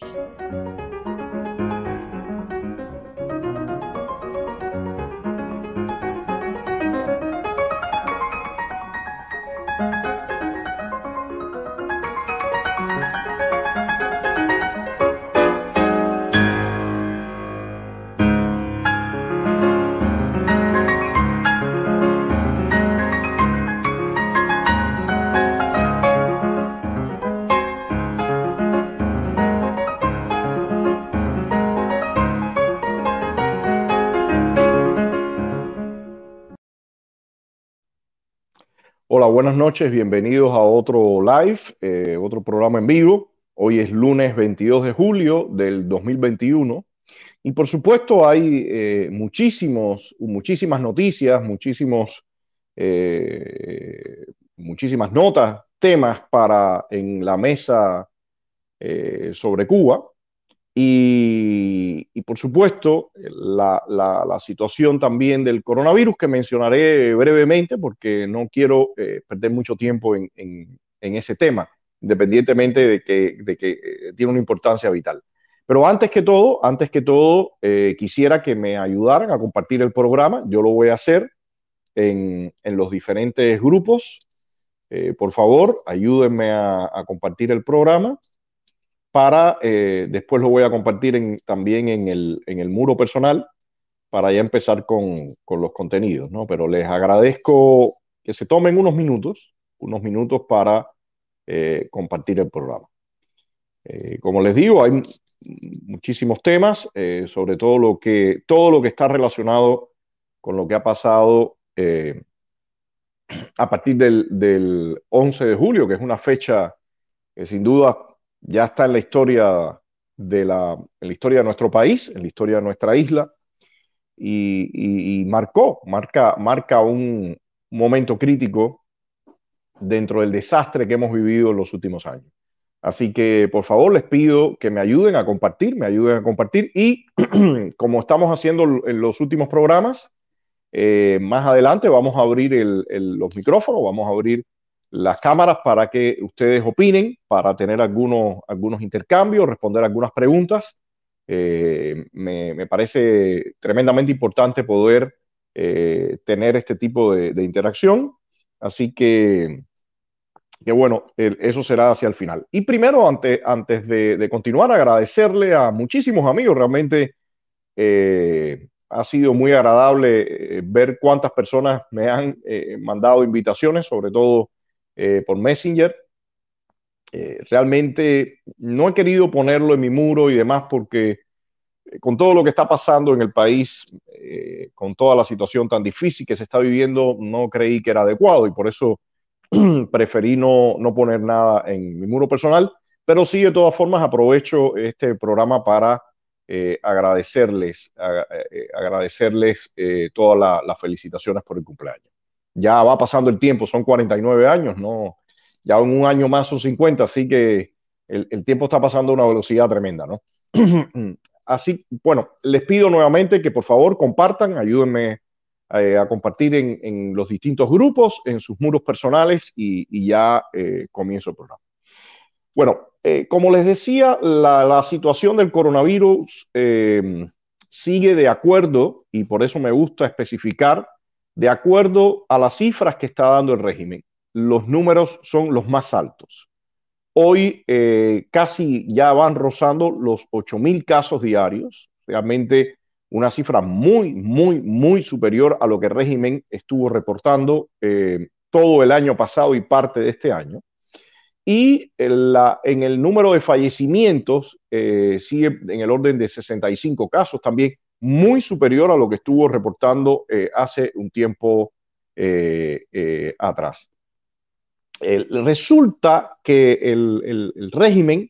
うん buenas noches, bienvenidos a otro live, eh, otro programa en vivo. Hoy es lunes 22 de julio del 2021 y por supuesto hay eh, muchísimos, muchísimas noticias, muchísimos, eh, muchísimas notas, temas para en la mesa sobre Cuba. Y, por supuesto, la, situación también del coronavirus que mencionaré brevemente porque no quiero eh, perder mucho tiempo en, ese tema, independientemente de que, eh, tiene una importancia vital. Pero antes que todo, antes que todo, eh, quisiera que me ayudaran a compartir el programa. Yo lo voy a hacer en, los diferentes grupos. por favor, ayúdenme a compartir el programa para, eh, después lo voy a compartir también en el, muro personal para ya empezar con, los contenidos, ¿no? Pero les agradezco que se tomen unos minutos, unos minutos para eh, compartir el programa. Eh, como les digo, hay muchísimos temas, sobre todo lo, que, todo lo que está relacionado con lo que ha pasado a partir del, del 11 de julio, que es una fecha que sin duda ya está en la historia de la, en la historia de nuestro país, en la historia de nuestra isla, y, marcó, marca, marca un momento crítico dentro del desastre que hemos vivido en los últimos años. Así que por favor les pido que me ayuden a compartir, me ayuden a compartir y como estamos haciendo en los últimos programas, eh, más adelante vamos a abrir los micrófonos, vamos a abrir las cámaras para que ustedes opinen, para tener algunos, algunos intercambios, responder algunas preguntas. Eh, me, parece tremendamente importante poder eh, tener este tipo de, interacción. Así que, que bueno, eso será hacia el final. Y primero, antes, antes de, continuar, agradecerle a muchísimos amigos. Realmente eh, ha sido muy agradable ver cuántas personas me han mandado invitaciones, sobre todo eh, por Messenger. Eh, realmente no he querido ponerlo en mi muro y demás porque eh, con todo lo que está pasando en el país, con toda la situación tan difícil que se está viviendo, no creí que era adecuado y por eso preferí no, no poner nada en mi muro personal, pero sí de todas formas aprovecho este programa para agradecerles, agradecerles todas las felicitaciones por el cumpleaños ya va pasando el tiempo, son 49 años, no, ya en un año más son 50, así que el, tiempo está pasando a una velocidad tremenda, ¿no? así, bueno, les pido nuevamente que por favor compartan, ayúdenme eh, a compartir en, los distintos grupos, en sus muros personales y, ya eh, comienzo el programa. Bueno, eh, como les decía, la, la situación del coronavirus sigue de acuerdo, y por eso me gusta especificar de acuerdo a las cifras que está dando el régimen, los números son los más altos. Hoy eh, casi ya van rozando los 8.000 casos diarios, realmente una cifra muy, muy, muy superior a lo que el régimen estuvo reportando eh, todo el año pasado y parte de este año. Y en, el número de fallecimientos eh, sigue en el orden de 65 casos, también muy superior a lo que estuvo reportando eh, hace un tiempo eh, eh, atrás. resulta que el, régimen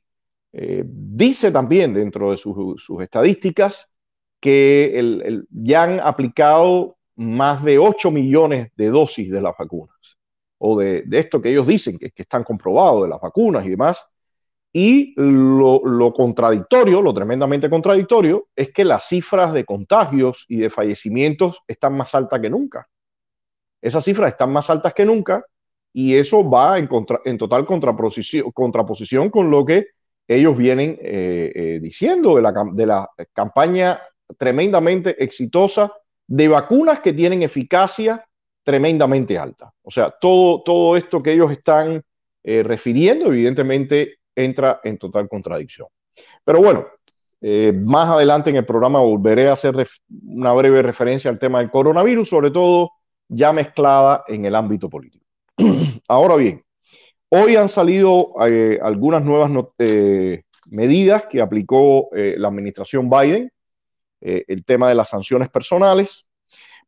dice también dentro de sus, estadísticas que ya han aplicado más de 8 millones de dosis de las vacunas, o de, esto que ellos dicen que, que están comprobados de las vacunas y demás, y lo, contradictorio, lo tremendamente contradictorio, es que las cifras de contagios y de fallecimientos están más altas que nunca. Esas cifras están más altas que nunca y eso va en, total contraposición, con lo que ellos vienen diciendo de la, de la campaña tremendamente exitosa de vacunas que tienen eficacia tremendamente alta. O sea, todo, todo esto que ellos están refiriendo, evidentemente, entra en total contradicción. Pero bueno, eh, más adelante en el programa volveré a hacer una breve referencia al tema del coronavirus, sobre todo ya mezclada en el ámbito político. Ahora bien, hoy han salido eh, algunas nuevas eh, medidas que aplicó la administración Biden, el tema de las sanciones personales,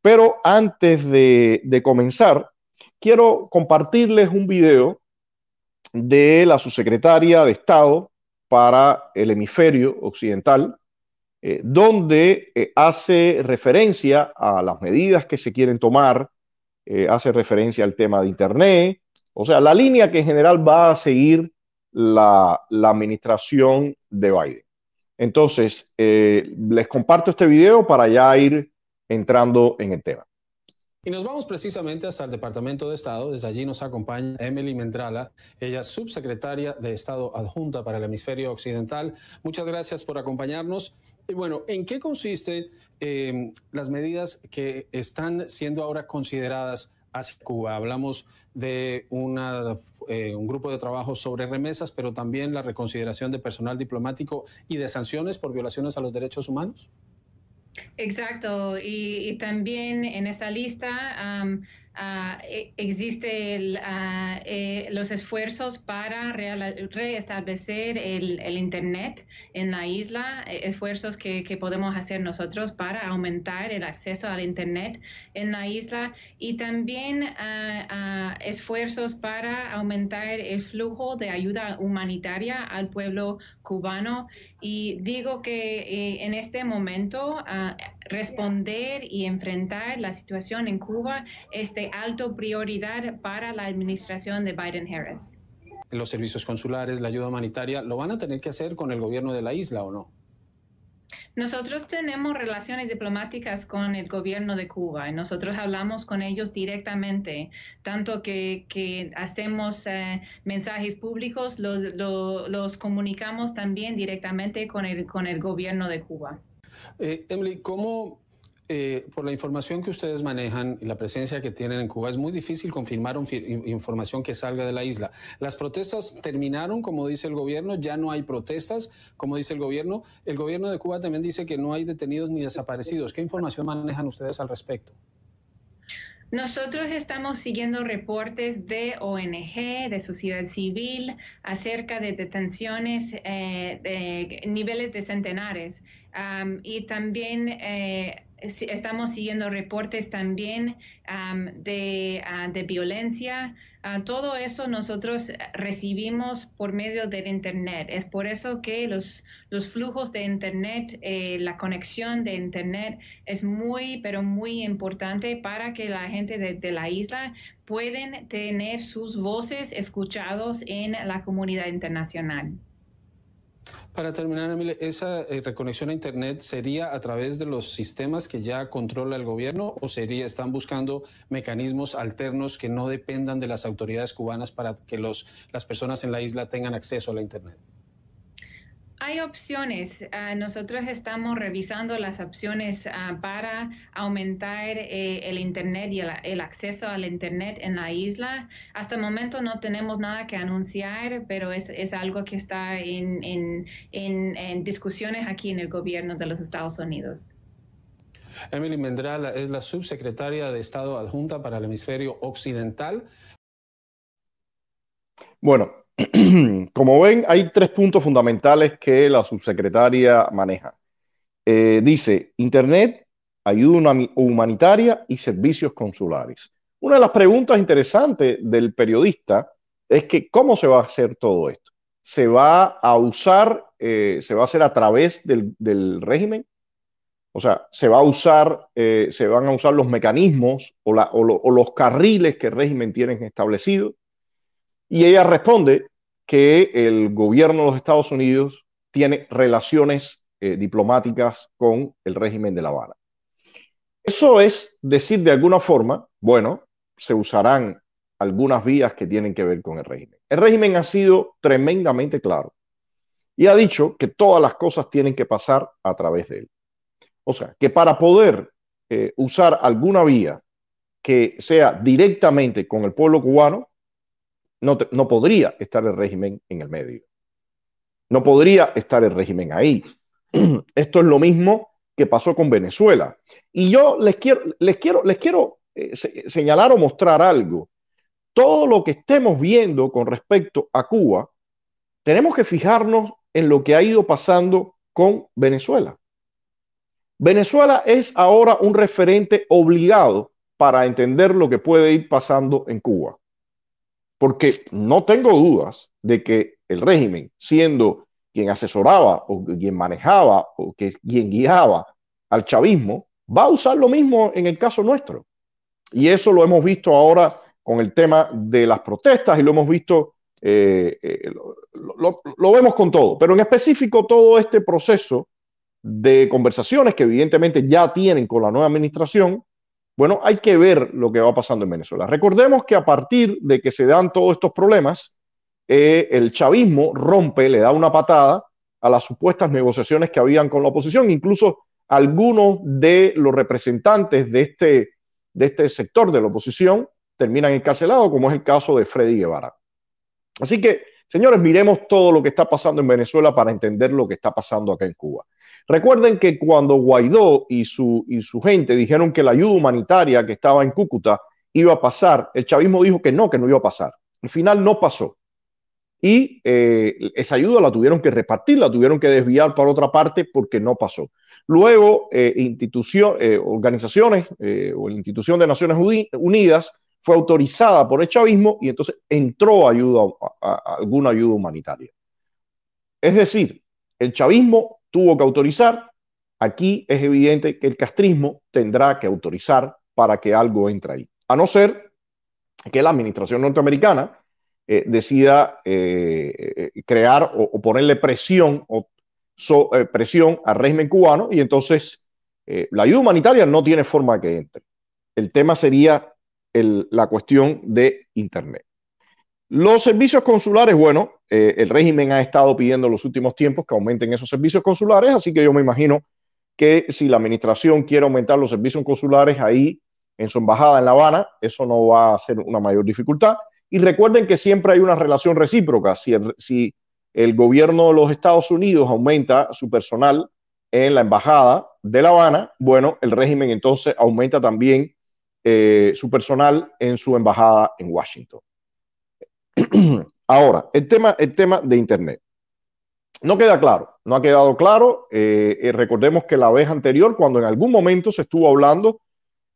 pero antes de, de comenzar, quiero compartirles un video de la subsecretaria de Estado para el hemisferio occidental, eh, donde eh, hace referencia a las medidas que se quieren tomar, eh, hace referencia al tema de Internet, o sea, la línea que en general va a seguir la, la administración de Biden. Entonces, les comparto este video para ya ir entrando en el tema. Y nos vamos precisamente hasta el Departamento de Estado. Desde allí nos acompaña Emily Mendrala, ella subsecretaria de Estado adjunta para el hemisferio occidental. Muchas gracias por acompañarnos. Y bueno, ¿en qué consisten em, las medidas que están siendo ahora consideradas hacia Cuba? Hablamos de eh, un grupo de trabajo sobre remesas, pero también la reconsideración de personal diplomático y de sanciones por violaciones a los derechos humanos. Exacto, y, también en esta lista uh, existe uh, eh, los esfuerzos para reestablecer el, Internet en la isla, eh, esfuerzos que, podemos hacer nosotros para aumentar el acceso al Internet en la isla y también uh, esfuerzos para aumentar el flujo de ayuda humanitaria al pueblo cubano. Y digo que eh, en este momento responder y enfrentar la situación en Cuba es de alto prioridad para la administración de Biden-Harris. Los servicios consulares, la ayuda humanitaria, ¿lo van a tener que hacer con el gobierno de la isla o no? Nosotros tenemos relaciones diplomáticas con el gobierno de Cuba y nosotros hablamos con ellos directamente, tanto que, hacemos eh, mensajes públicos, los comunicamos también directamente con el, con el gobierno de Cuba. Eh, Emily, ¿cómo, eh, por la información que ustedes manejan y la presencia que tienen en Cuba, es muy difícil confirmar información que salga de la isla? ¿Las protestas terminaron, como dice el gobierno? ¿Ya no hay protestas, como dice el gobierno? El gobierno de Cuba también dice que no hay detenidos ni desaparecidos. ¿Qué información manejan ustedes al respecto? Nosotros estamos siguiendo reportes de ONG, de sociedad civil, acerca de detenciones eh, de niveles de centenares y también eh, estamos siguiendo reportes también de, ah, de, violencia. Ah, todo eso nosotros recibimos por medio del Internet. Es por eso que los, flujos de Internet, eh, la conexión de Internet es muy, pero muy importante para que la gente de, de la isla pueden tener sus voces escuchados en la comunidad internacional. Para terminar, Emile, ¿esa eh, reconexión a Internet sería a través de los sistemas que ya controla el gobierno o sería, están buscando mecanismos alternos que no dependan de las autoridades cubanas para que los, las personas en la isla tengan acceso a la Internet? Hay opciones. Ah, nosotros estamos revisando las opciones ah, para aumentar eh, el Internet y el, acceso al Internet en la isla. Hasta el momento no tenemos nada que anunciar, pero es, es algo que está en, en, en, discusiones aquí en el gobierno de los Estados Unidos. Emily Mendral es la subsecretaria de Estado adjunta para el hemisferio occidental. Bueno, Como ven, hay tres puntos fundamentales que la subsecretaria maneja. Eh, dice, Internet, ayuda humanitaria y servicios consulares. Una de las preguntas interesantes del periodista es que cómo se va a hacer todo esto. ¿Se va a usar, eh, se va a hacer a través del, régimen? O sea, se va a usar, eh, se van a usar los mecanismos o, o los carriles que el régimen tiene establecidos y ella responde que el gobierno de los Estados Unidos tiene relaciones eh, diplomáticas con el régimen de La Habana. Eso es decir de alguna forma, bueno, se usarán algunas vías que tienen que ver con el régimen. El régimen ha sido tremendamente claro y ha dicho que todas las cosas tienen que pasar a través de él. O sea, que para poder eh, usar alguna vía que sea directamente con el pueblo cubano, no, podría estar el régimen en el medio. No podría estar el régimen ahí. Esto es lo mismo que pasó con Venezuela. Y yo les quiero, les quiero, les quiero eh, señalar o mostrar algo. Todo lo que estemos viendo con respecto a Cuba, tenemos que fijarnos en lo que ha ido pasando con Venezuela. Venezuela es ahora un referente obligado para entender lo que puede ir pasando en Cuba. Porque no tengo dudas de que el régimen, siendo quien asesoraba o quien manejaba o quien guiaba al chavismo, va a usar lo mismo en el caso nuestro. Y eso lo hemos visto ahora con el tema de las protestas y lo hemos visto, eh, eh, lo, vemos con todo, pero en específico todo este proceso de conversaciones que evidentemente ya tienen con la nueva administración, bueno, hay que ver lo que va pasando en Venezuela. Recordemos que a partir de que se dan todos estos problemas, eh, el chavismo rompe, le da una patada a las supuestas negociaciones que habían con la oposición, incluso algunos de los representantes de este, de este sector de la oposición terminan encarcelados, como es el caso de Freddy Guevara. Así que, señores, miremos todo lo que está pasando en Venezuela para entender lo que está pasando acá en Cuba. Recuerden que cuando Guaidó y su, y su gente dijeron que la ayuda humanitaria que estaba en Cúcuta iba a pasar, el chavismo dijo que no, que no iba a pasar. Al final no pasó y eh, esa ayuda la tuvieron que repartir, la tuvieron que desviar para otra parte porque no pasó. Luego, eh, eh organizaciones o la institución de Naciones Unidas fue autorizada por el chavismo y entonces entró ayuda, alguna ayuda humanitaria. Es decir, el chavismo tuvo que autorizar, aquí es evidente que el castrismo tendrá que autorizar para que algo entre ahí. A no ser que la administración norteamericana eh, decida eh, eh, crear o, ponerle presión, o, presión al régimen cubano y entonces la ayuda humanitaria no tiene forma que entre. El tema sería la cuestión de Internet. Los servicios consulares, bueno, el régimen ha estado pidiendo en los últimos tiempos que aumenten esos servicios consulares, así que yo me imagino que si la administración quiere aumentar los servicios consulares ahí en su embajada en La Habana, eso no va a ser una mayor dificultad. Y recuerden que siempre hay una relación recíproca. Si el, si el gobierno de los Estados Unidos aumenta su personal en la embajada de La Habana, bueno, el régimen entonces aumenta también eh, su personal en su embajada en Washington. Ahora, el tema, el tema de Internet. No queda claro, no ha quedado claro. Eh, eh, recordemos que la vez anterior, cuando en algún momento se estuvo hablando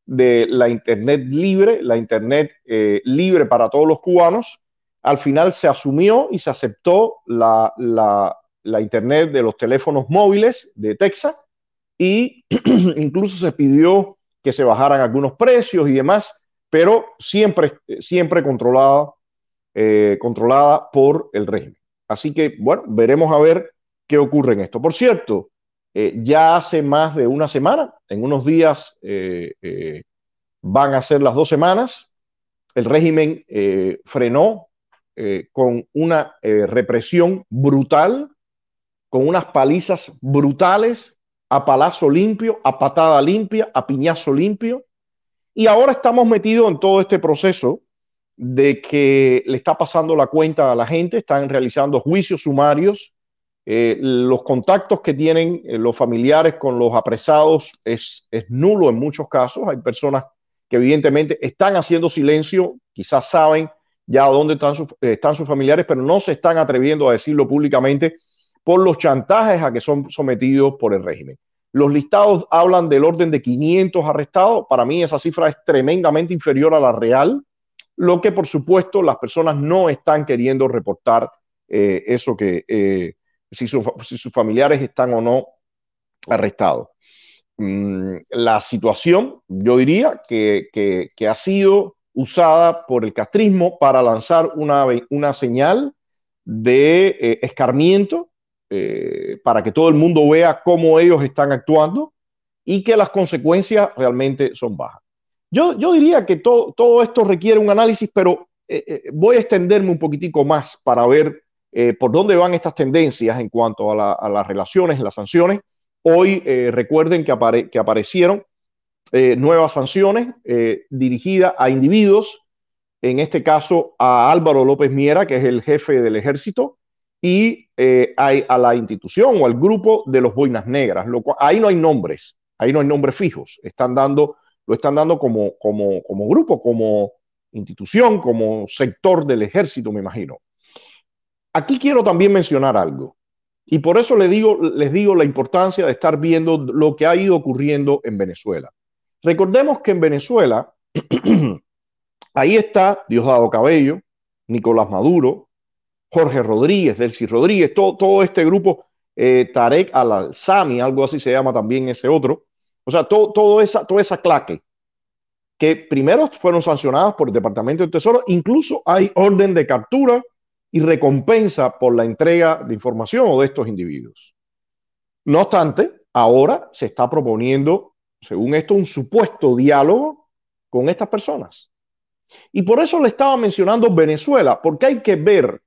de la Internet libre, la Internet libre para todos los cubanos, al final se asumió y se aceptó la, Internet de los teléfonos móviles de Texas y incluso se pidió que se bajaran algunos precios y demás, pero siempre, siempre controlada, eh, controlada por el régimen. Así que, bueno, veremos a ver qué ocurre en esto. Por cierto, eh, ya hace más de una semana, en unos días eh, van a ser las dos semanas, el régimen frenó con una represión brutal, con unas palizas brutales, a palazo limpio, a patada limpia, a piñazo limpio, y ahora estamos metidos en todo este proceso de que le está pasando la cuenta a la gente, están realizando juicios sumarios. Eh, los contactos que tienen eh, los familiares con los apresados es, nulo en muchos casos. Hay personas que evidentemente están haciendo silencio, quizás saben ya dónde están, están sus familiares, pero no se están atreviendo a decirlo públicamente por los chantajes a que son sometidos por el régimen. Los listados hablan del orden de 500 arrestados. Para mí esa cifra es tremendamente inferior a la real, lo que por supuesto las personas no están queriendo reportar eh, eso que, si, sus familiares están o no arrestados. Mm, la situación, yo diría, que, ha sido usada por el castrismo para lanzar una, una señal de eh, escarmiento eh, para que todo el mundo vea cómo ellos están actuando y que las consecuencias realmente son bajas. Yo, yo diría que todo, todo esto requiere un análisis, pero eh, voy a extenderme un poquitico más para ver eh, por dónde van estas tendencias en cuanto a, las relaciones, las sanciones. Hoy eh, recuerden que, que aparecieron nuevas sanciones dirigidas a individuos, en este caso a Álvaro López Miera, que es el jefe del ejército, y a, la institución o al grupo de los boinas negras. Lo ahí no hay nombres, ahí no hay nombres fijos. Están dando, lo están dando como, como, como grupo, como institución, como sector del ejército, me imagino. Aquí quiero también mencionar algo. Y por eso les digo, les digo la importancia de estar viendo lo que ha ido ocurriendo en Venezuela. Recordemos que en Venezuela, ahí está Diosdado Cabello, Nicolás Maduro, Jorge Rodríguez, Delcy Rodríguez, todo, todo este grupo, eh, Tarek Al-Sami, algo así se llama también ese otro. O sea, todo, todo esa, toda esa claque que primero fueron sancionadas por el Departamento del Tesoro, incluso hay orden de captura y recompensa por la entrega de información o de estos individuos. No obstante, ahora se está proponiendo, según esto, un supuesto diálogo con estas personas. Y por eso le estaba mencionando Venezuela, porque hay que ver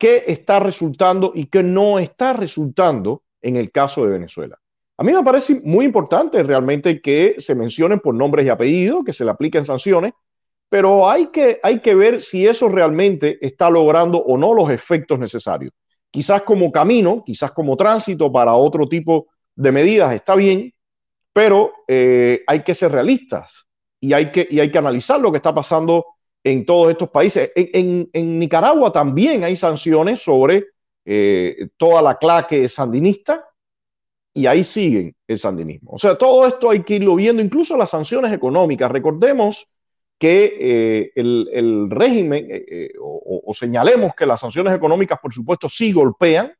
qué está resultando y qué no está resultando en el caso de Venezuela. A mí me parece muy importante realmente que se mencionen por nombres y apellidos, que se le apliquen sanciones, pero hay que, hay que ver si eso realmente está logrando o no los efectos necesarios. Quizás como camino, quizás como tránsito para otro tipo de medidas está bien, pero eh, hay que ser realistas y hay que, y hay que analizar lo que está pasando en todos estos países. En, Nicaragua también hay sanciones sobre eh, toda la claque sandinista y ahí siguen el sandinismo. O sea, todo esto hay que irlo viendo, incluso las sanciones económicas. Recordemos que eh, el, régimen, eh, eh, o, señalemos que las sanciones económicas, por supuesto, sí golpean,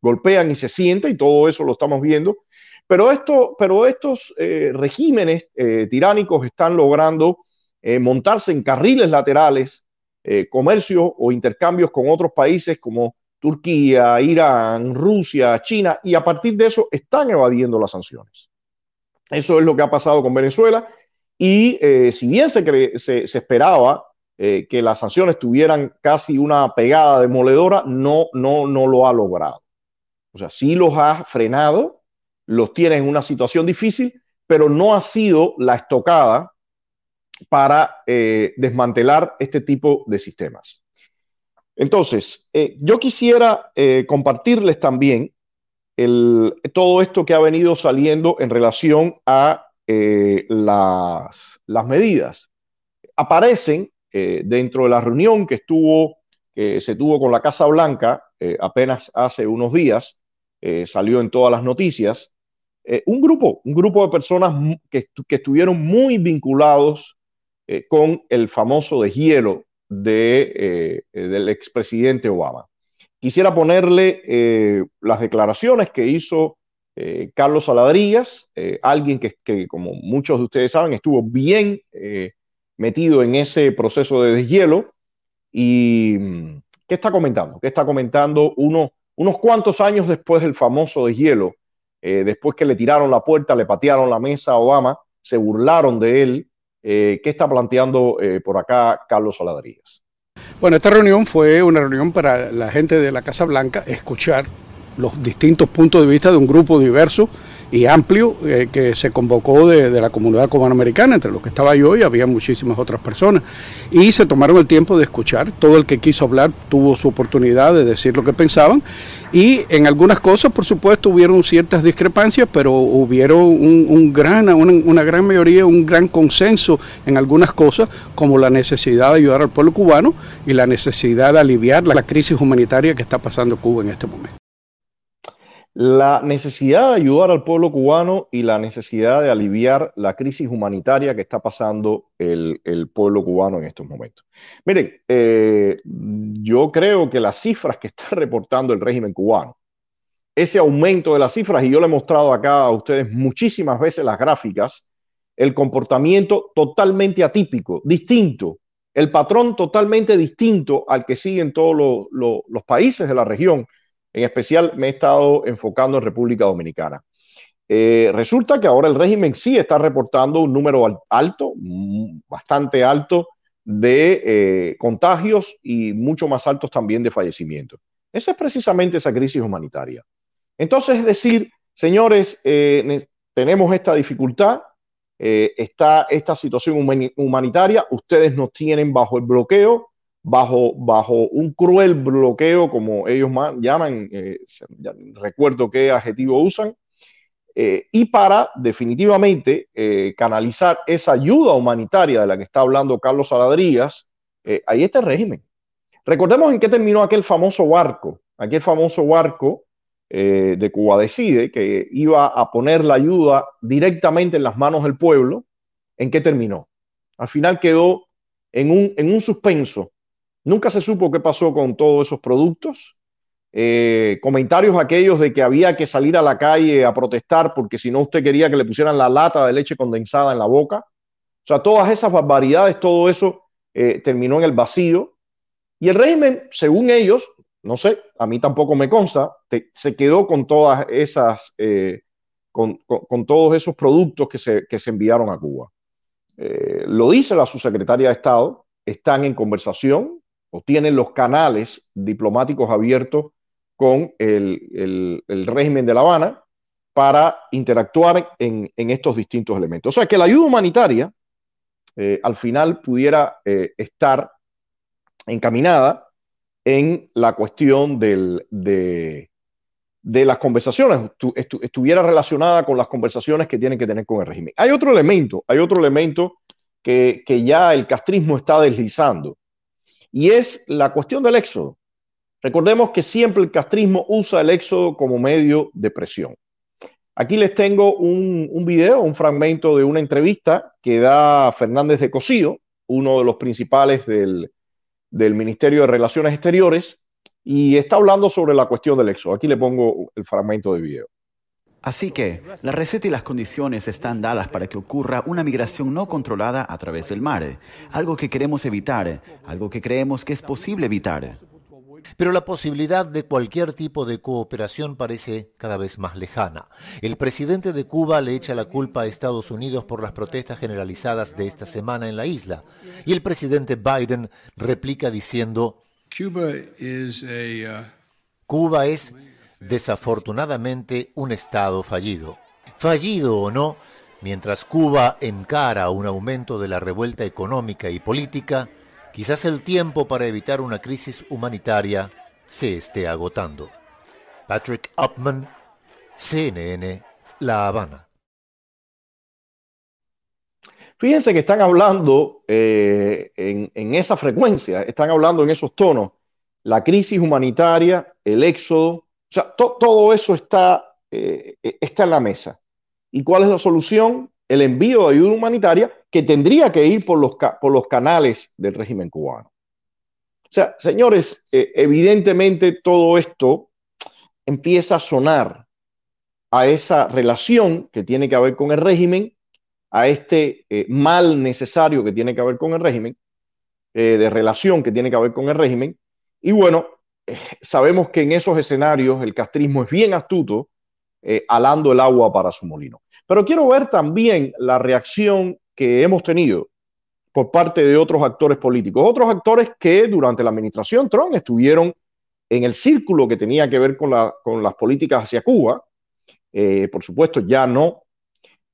golpean y se siente, y todo eso lo estamos viendo, pero, esto, pero estos regímenes tiránicos están logrando montarse en carriles laterales, comercio o intercambios con otros países como Turquía, Irán, Rusia, China, y a partir de eso están evadiendo las sanciones. Eso es lo que ha pasado con Venezuela y eh, si bien se, se, esperaba eh, que las sanciones tuvieran casi una pegada demoledora, no, no, no lo ha logrado. O sea, sí los ha frenado, los tiene en una situación difícil, pero no ha sido la estocada para eh, desmantelar este tipo de sistemas. Entonces, eh, yo quisiera eh, compartirles también todo esto que ha venido saliendo en relación a eh, las, medidas. Aparecen dentro de la reunión que estuvo, se tuvo con la Casa Blanca apenas hace unos días, salió en todas las noticias, un grupo, un grupo de personas que, que estuvieron muy vinculados con el famoso deshielo de, eh, del expresidente Obama. Quisiera ponerle eh, las declaraciones que hizo eh, Carlos Saladrillas, alguien que, como muchos de ustedes saben, estuvo bien metido en ese proceso de deshielo. ¿Y mm, qué está comentando? ¿Qué está comentando uno, unos cuantos años después del famoso deshielo? después que le tiraron la puerta, le patearon la mesa a Obama, se burlaron de él, eh, ¿Qué está planteando eh, por acá Carlos Saladrillas? Bueno, esta reunión fue una reunión para la gente de la Casa Blanca escuchar los distintos puntos de vista de un grupo diverso y amplio eh, que se convocó de, la comunidad cubanoamericana, entre los que estaba yo y había muchísimas otras personas. Y se tomaron el tiempo de escuchar. Todo el que quiso hablar tuvo su oportunidad de decir lo que pensaban. Y en algunas cosas, por supuesto, hubieron ciertas discrepancias, pero hubieron un, gran, una, gran mayoría, un gran consenso en algunas cosas, como la necesidad de ayudar al pueblo cubano y la necesidad de aliviar la crisis humanitaria que está pasando Cuba en este momento la necesidad de ayudar al pueblo cubano y la necesidad de aliviar la crisis humanitaria que está pasando el, pueblo cubano en estos momentos. Miren, eh, yo creo que las cifras que está reportando el régimen cubano, ese aumento de las cifras, y yo le he mostrado acá a ustedes muchísimas veces las gráficas, el comportamiento totalmente atípico, distinto, el patrón totalmente distinto al que siguen todos los países de la región en especial me he estado enfocando en República Dominicana. Eh, resulta que ahora el régimen sí está reportando un número alto, mm, bastante alto, de eh, contagios y mucho más altos también de fallecimientos. Esa es precisamente esa crisis humanitaria. Entonces, es decir, señores, eh, tenemos esta dificultad, eh, está esta situación humanitaria, ustedes nos tienen bajo el bloqueo, bajo, bajo un cruel bloqueo, como ellos llaman, eh, recuerdo qué adjetivo usan, y para definitivamente canalizar esa ayuda humanitaria de la que está hablando Carlos Saladrías, ahí está el régimen. Recordemos en qué terminó aquel famoso barco, aquel famoso barco eh, de Cuba Decide, que iba a poner la ayuda directamente en las manos del pueblo, ¿en qué terminó? Al final quedó en un, en un suspenso. Nunca se supo qué pasó con todos esos productos. Eh, comentarios aquellos de que había que salir a la calle a protestar porque si no usted quería que le pusieran la lata de leche condensada en la boca. O sea, todas esas barbaridades, todo eso eh, terminó en el vacío. Y el régimen, según ellos, no sé, a mí tampoco me consta, se quedó con todas esas, eh, con, todos esos productos que se, que se enviaron a Cuba. Lo dice la subsecretaria de Estado, están en conversación o tienen los canales diplomáticos abiertos con el, régimen de La Habana para interactuar en, estos distintos elementos. O sea, que la ayuda humanitaria eh, al final pudiera estar encaminada en la cuestión de, las conversaciones, estuviera relacionada con las conversaciones que tienen que tener con el régimen. Hay otro elemento, hay otro elemento que, ya el castrismo está deslizando, y es la cuestión del éxodo. Recordemos que siempre el castrismo usa el éxodo como medio de presión. Aquí les tengo un, un, video, un fragmento de una entrevista que da Fernández de Cosío, uno de los principales del, del Ministerio de Relaciones Exteriores y está hablando sobre la cuestión del éxodo. Aquí le pongo el fragmento de video. Así que la receta y las condiciones están dadas para que ocurra una migración no controlada a través del mar, algo que queremos evitar, algo que creemos que es posible evitar. Pero la posibilidad de cualquier tipo de cooperación parece cada vez más lejana. El presidente de Cuba le echa la culpa a Estados Unidos por las protestas generalizadas de esta semana en la isla. Y el presidente Biden replica diciendo, uh, Cuba es desafortunadamente un Estado fallido. Fallido o no, mientras Cuba encara un aumento de la revuelta económica y política, Quizás el tiempo para evitar una crisis humanitaria se esté agotando. Patrick Upman, CNN, La Habana. Fíjense que están hablando eh, en, esa frecuencia, están hablando en esos tonos, la crisis humanitaria, el éxodo, o sea, todo eso está, eh, está en la mesa. ¿Y cuál es la solución? el envío de ayuda humanitaria que tendría que ir por los, por los canales del régimen cubano. O sea, señores, eh, evidentemente todo esto empieza a sonar a esa relación que tiene que ver con el régimen, a este eh, mal necesario que tiene que ver con el régimen, de relación que tiene que ver con el régimen. Y bueno, sabemos que en esos escenarios el castrismo es bien astuto, alando el agua para su molino. Pero quiero ver también la reacción que hemos tenido por parte de otros actores políticos, otros actores que durante la administración Trump estuvieron en el círculo que tenía que ver con, las políticas hacia Cuba. Eh, por supuesto, ya no.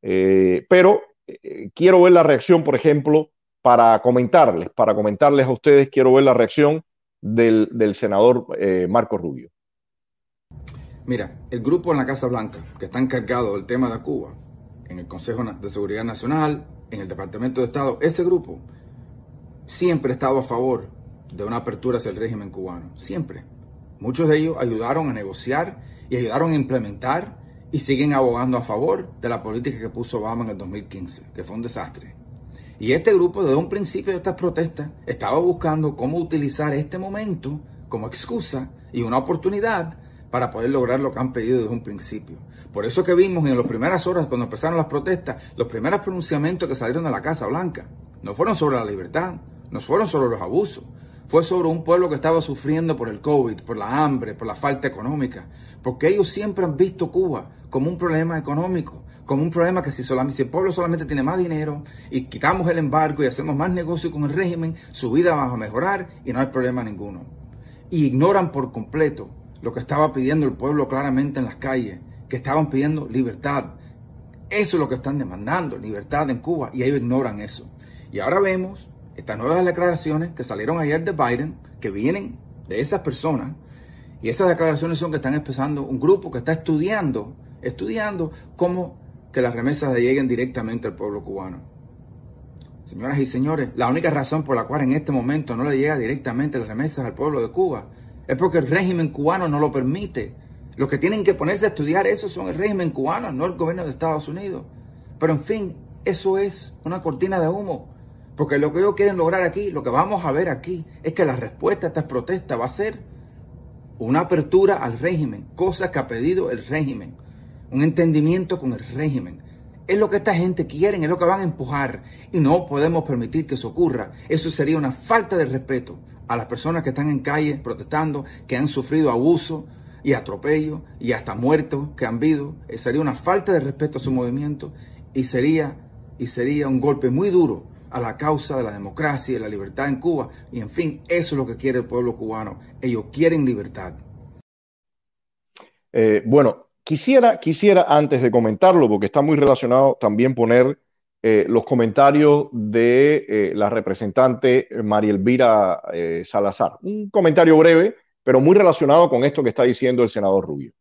Eh, pero eh, quiero ver la reacción, por ejemplo, para comentarles, para comentarles a ustedes, quiero ver la reacción del, senador Marco Rubio. Mira, el grupo en la Casa Blanca que está encargado del tema de Cuba en el Consejo de Seguridad Nacional, en el Departamento de Estado, ese grupo siempre ha estado a favor de una apertura hacia el régimen cubano, siempre. Muchos de ellos ayudaron a negociar y ayudaron a implementar y siguen abogando a favor de la política que puso Obama en el 2015, que fue un desastre. Y este grupo, desde un principio de estas protestas, estaba buscando cómo utilizar este momento como excusa y una oportunidad para poder lograr lo que han pedido desde un principio. Por eso que vimos en las primeras horas, cuando empezaron las protestas, los primeros pronunciamientos que salieron de la Casa Blanca no fueron sobre la libertad, no fueron sobre los abusos, fue sobre un pueblo que estaba sufriendo por el COVID, por la hambre, por la falta económica, porque ellos siempre han visto Cuba como un problema económico, como un problema que si, solamente, si, el pueblo solamente tiene más dinero y quitamos el embargo y hacemos más negocio con el régimen, su vida va a mejorar y no hay problema ninguno. y ignoran por completo lo que estaba pidiendo el pueblo claramente en las calles, que estaban pidiendo libertad. Eso es lo que están demandando, libertad en Cuba, y ellos ignoran eso. Y ahora vemos estas nuevas declaraciones que salieron ayer de Biden, que vienen de esas personas, y esas declaraciones son que están empezando un grupo que está estudiando, estudiando cómo que las remesas lleguen directamente al pueblo cubano. Señoras y señores, la única razón por la cual en este momento no le llega directamente las remesas al pueblo de Cuba es porque el régimen cubano no lo permite. Los que tienen que ponerse a estudiar eso son el régimen cubano, no el gobierno de Estados Unidos. Pero en fin, eso es una cortina de humo. Porque lo que ellos quieren lograr aquí, lo que vamos a ver aquí, es que la respuesta a estas protestas va a ser una apertura al régimen, cosa que ha pedido el régimen, un entendimiento con el régimen. Es lo que esta gente quiere, es lo que van a empujar y no podemos permitir que eso ocurra. Eso sería una falta de respeto a las personas que están en calle protestando, que han sufrido abuso y atropello y hasta muertos que han habido. Eh, sería una falta de respeto a su movimiento y sería, y sería un golpe muy duro a la causa de la democracia y la libertad en Cuba. Y en fin, eso es lo que quiere el pueblo cubano. Ellos quieren libertad. Eh, bueno, quisiera, quisiera antes de comentarlo, porque está muy relacionado, también poner eh, los comentarios de eh, la representante María Elvira eh, Salazar. Un comentario breve, pero muy relacionado con esto que está diciendo el senador Rubio.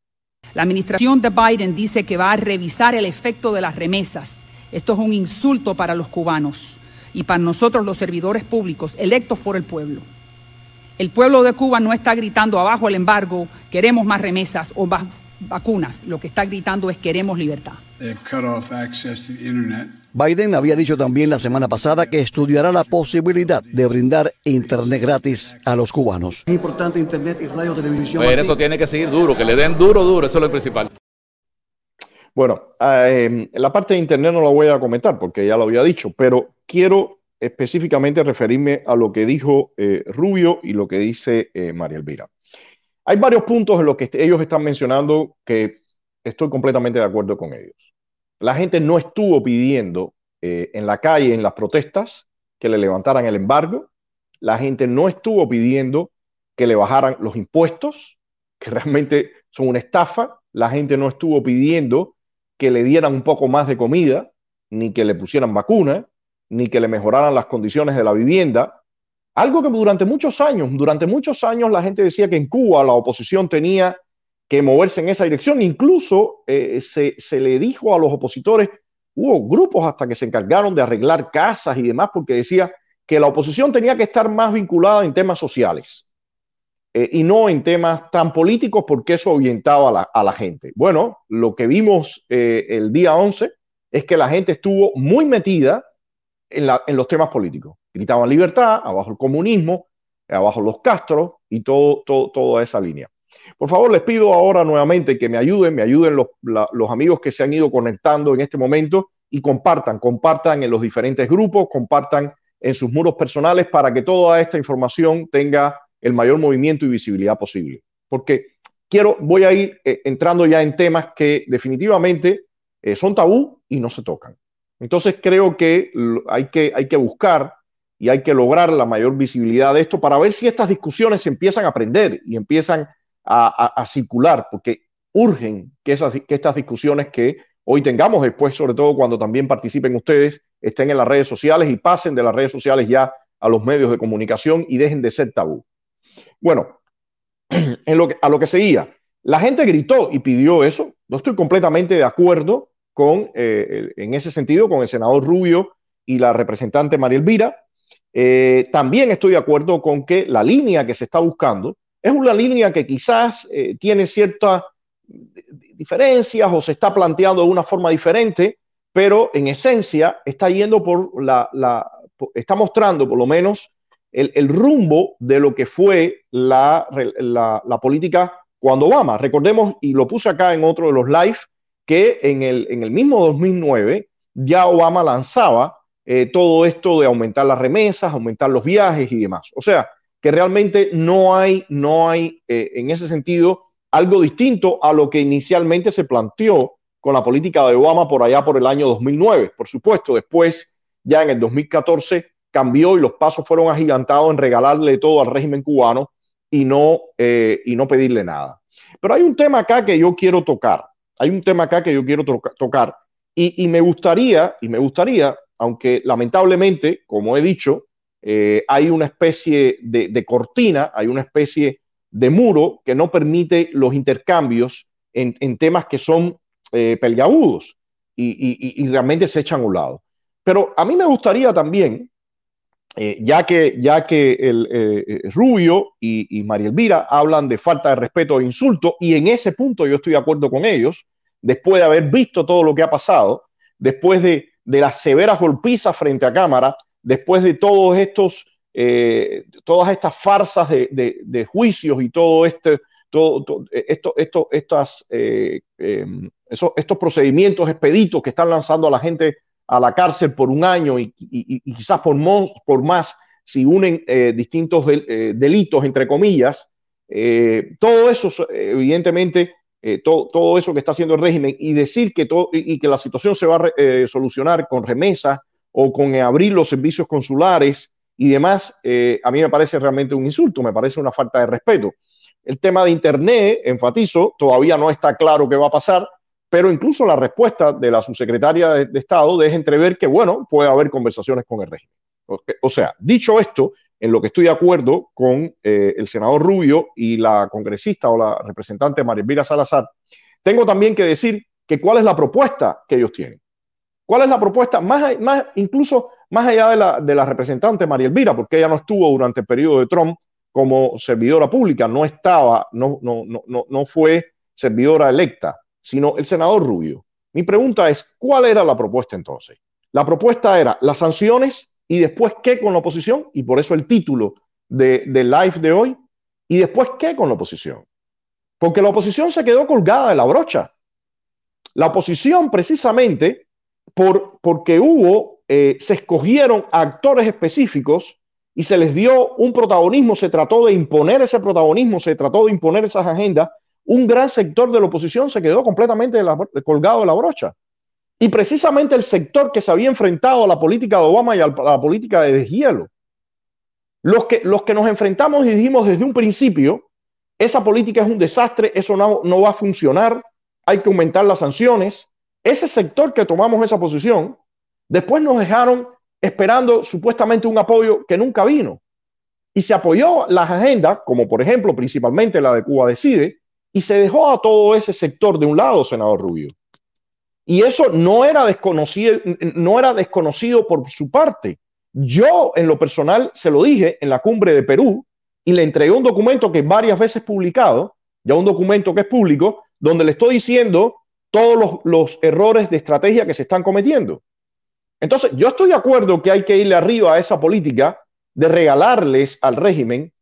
La administración de Biden dice que va a revisar el efecto de las remesas. Esto es un insulto para los cubanos y para nosotros los servidores públicos electos por el pueblo. El pueblo de Cuba no está gritando abajo el embargo, queremos más remesas o vacunas. Lo que está gritando es queremos libertad. Biden había dicho también la semana pasada que estudiará la posibilidad de brindar internet gratis a los cubanos. Es importante internet y radio televisión. Pero eso tiene que seguir duro, que le den duro, duro, eso es lo principal. Bueno, eh, la parte de internet no la voy a comentar porque ya lo había dicho, pero quiero específicamente referirme a lo que dijo eh, Rubio y lo que dice eh, María Elvira. Hay varios puntos en los que ellos están mencionando que estoy completamente de acuerdo con ellos. La gente no estuvo pidiendo eh, en la calle, en las protestas, que le levantaran el embargo. La gente no estuvo pidiendo que le bajaran los impuestos, que realmente son una estafa. La gente no estuvo pidiendo que le dieran un poco más de comida, ni que le pusieran vacuna, ni que le mejoraran las condiciones de la vivienda. Algo que durante muchos años, durante muchos años la gente decía que en Cuba la oposición tenía que moverse en esa dirección. Incluso eh, se, le dijo a los opositores, hubo grupos hasta que se encargaron de arreglar casas y demás, porque decía que la oposición tenía que estar más vinculada en temas sociales eh, y no en temas tan políticos, porque eso orientaba a la, gente. Bueno, lo que vimos eh, el día 11 es que la gente estuvo muy metida en los temas políticos gritaban libertad, abajo el comunismo, abajo los Castro y todo, todo, toda esa línea. Por favor, les pido ahora nuevamente que me ayuden, me ayuden los, los amigos que se han ido conectando en este momento y compartan, compartan en los diferentes grupos, compartan en sus muros personales para que toda esta información tenga el mayor movimiento y visibilidad posible. Porque quiero, voy a ir eh, entrando ya en temas que definitivamente eh, son tabú y no se tocan. Entonces creo que hay que, hay que buscar y hay que lograr la mayor visibilidad de esto para ver si estas discusiones se empiezan a aprender y empiezan a, circular, porque urgen que estas discusiones que hoy tengamos después, sobre todo cuando también participen ustedes, estén en las redes sociales y pasen de las redes sociales ya a los medios de comunicación y dejen de ser tabú. Bueno, en lo que, a lo que seguía, la gente gritó y pidió eso. No estoy completamente de acuerdo con, eh, en ese sentido, con el senador Rubio y la representante María Elvira. Eh, también estoy de acuerdo con que la línea que se está buscando es una línea que quizás eh, tiene ciertas diferencias o se está planteando de una forma diferente, pero en esencia está yendo por la, está mostrando por lo menos el, rumbo de lo que fue la, política cuando Obama. Recordemos, y lo puse acá en otro de los live, que en el, en el mismo 2009 ya Obama lanzaba eh, todo esto de aumentar las remesas, aumentar los viajes y demás. O sea, que realmente no hay, no hay eh, en ese sentido algo distinto a lo que inicialmente se planteó con la política de Obama por allá por el año 2009. Por supuesto, después, ya en el 2014, cambió y los pasos fueron agigantados en regalarle todo al régimen cubano y no, eh, y no pedirle nada. Pero hay un tema acá que yo quiero tocar. Hay un tema acá que yo quiero tocar y, me gustaría, y me gustaría, aunque lamentablemente, como he dicho, eh, hay una especie de, cortina, hay una especie de muro que no permite los intercambios en, temas que son eh, y, realmente se echan a un lado. Pero a mí me gustaría también, eh, ya que, ya que el eh, Rubio y, y, María Elvira hablan de falta de respeto e insulto, y en ese punto yo estoy de acuerdo con ellos, después de haber visto todo lo que ha pasado, después de, las severas golpizas frente a cámara, después de todos estos, eh, todas estas farsas de, juicios y todo este, todo, esto, esto, estas, em, estos procedimientos expeditos que están lanzando a la gente a la cárcel por un año y, quizás por, por, más si unen eh, distintos eh, delitos, entre comillas, eh, todo eso, evidentemente, todo, todo, eso que está haciendo el régimen y decir que, todo, y, que la situación se va a solucionar con remesas o con abrir los servicios consulares y demás, a mí me parece realmente un insulto, me parece una falta de respeto. El tema de Internet, enfatizo, todavía no está claro qué va a pasar pero incluso la respuesta de la subsecretaria de, Estado deja entrever que, bueno, puede haber conversaciones con el régimen. O, sea, dicho esto, en lo que estoy de acuerdo con eh, el senador Rubio y la congresista o la representante María Salazar, tengo también que decir que cuál es la propuesta que ellos tienen. ¿Cuál es la propuesta? Más, más, incluso más allá de la, de la representante María Elvira, porque ella no estuvo durante el periodo de Trump como servidora pública, no estaba, no, no, no, no fue servidora electa sino el senador Rubio. Mi pregunta es, ¿cuál era la propuesta entonces? La propuesta era las sanciones y después qué con la oposición, y por eso el título del de live de hoy, y después qué con la oposición. Porque la oposición se quedó colgada de la brocha. La oposición precisamente por, porque hubo, eh, se escogieron actores específicos y se les dio un protagonismo, se trató de imponer ese protagonismo, se trató de imponer esas agendas un gran sector de la oposición se quedó completamente colgado de la brocha. Y precisamente el sector que se había enfrentado a la política de Obama y a la política de deshielo. Los que, los que nos enfrentamos y dijimos desde un principio, esa política es un desastre, eso no, no va a funcionar, hay que aumentar las sanciones. Ese sector que tomamos esa posición, después nos dejaron esperando supuestamente un apoyo que nunca vino. Y se apoyó las agendas, como por ejemplo principalmente la de Cuba Decide, y se dejó a todo ese sector de un lado, senador Rubio. Y eso no era desconocido, no era desconocido por su parte. Yo, en lo personal, se lo dije en la cumbre de Perú y le entregué un documento que varias veces publicado, ya un documento que es público, donde le estoy diciendo todos los, errores de estrategia que se están cometiendo. Entonces, yo estoy de acuerdo que hay que irle arriba a esa política de regalarles al régimen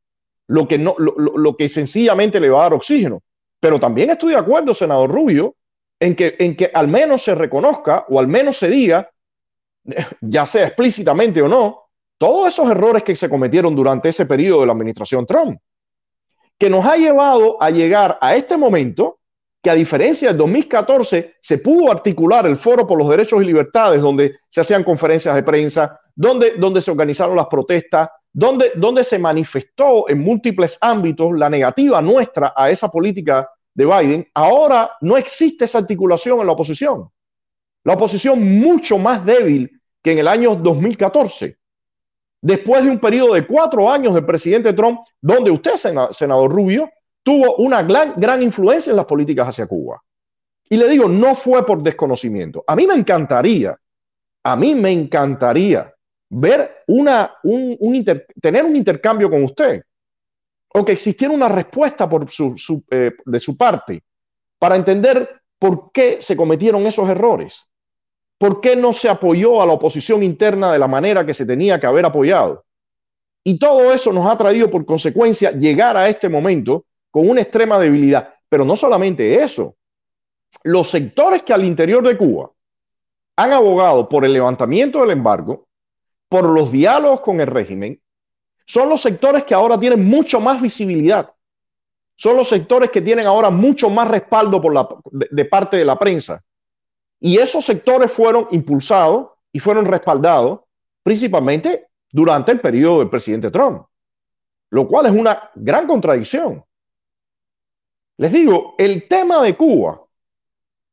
lo que, no, lo que sencillamente le va a dar oxígeno. Pero también estoy de acuerdo, senador Rubio, en que, en que al menos se reconozca o al menos se diga, ya sea explícitamente o no, todos esos errores que se cometieron durante ese periodo de la administración Trump, que nos ha llevado a llegar a este momento que a diferencia del 2014 se pudo articular el Foro por los Derechos y Libertades, donde se hacían conferencias de prensa, donde, donde se organizaron las protestas, donde, donde se manifestó en múltiples ámbitos la negativa nuestra a esa política de Biden, ahora no existe esa articulación en la oposición. La oposición mucho más débil que en el año 2014, después de un periodo de cuatro años del presidente Trump, donde usted, senador Rubio, tuvo una gran, influencia en las políticas hacia Cuba. Y le digo, no fue por desconocimiento. A mí me encantaría, a mí me encantaría ver una, un, tener un intercambio con usted o que existiera una respuesta eh, de su parte para entender por qué se cometieron esos errores, por qué no se apoyó a la oposición interna de la manera que se tenía que haber apoyado. Y todo eso nos ha traído por consecuencia llegar a este momento con una extrema debilidad. Pero no solamente eso, los sectores que al interior de Cuba han abogado por el levantamiento del embargo, por los diálogos con el régimen, son los sectores que ahora tienen mucho más visibilidad. Son los sectores que tienen ahora mucho más respaldo por la, de, parte de la prensa. Y esos sectores fueron impulsados y fueron respaldados principalmente durante el periodo del presidente Trump. lo cual es una gran contradicción. Les digo, el tema de Cuba,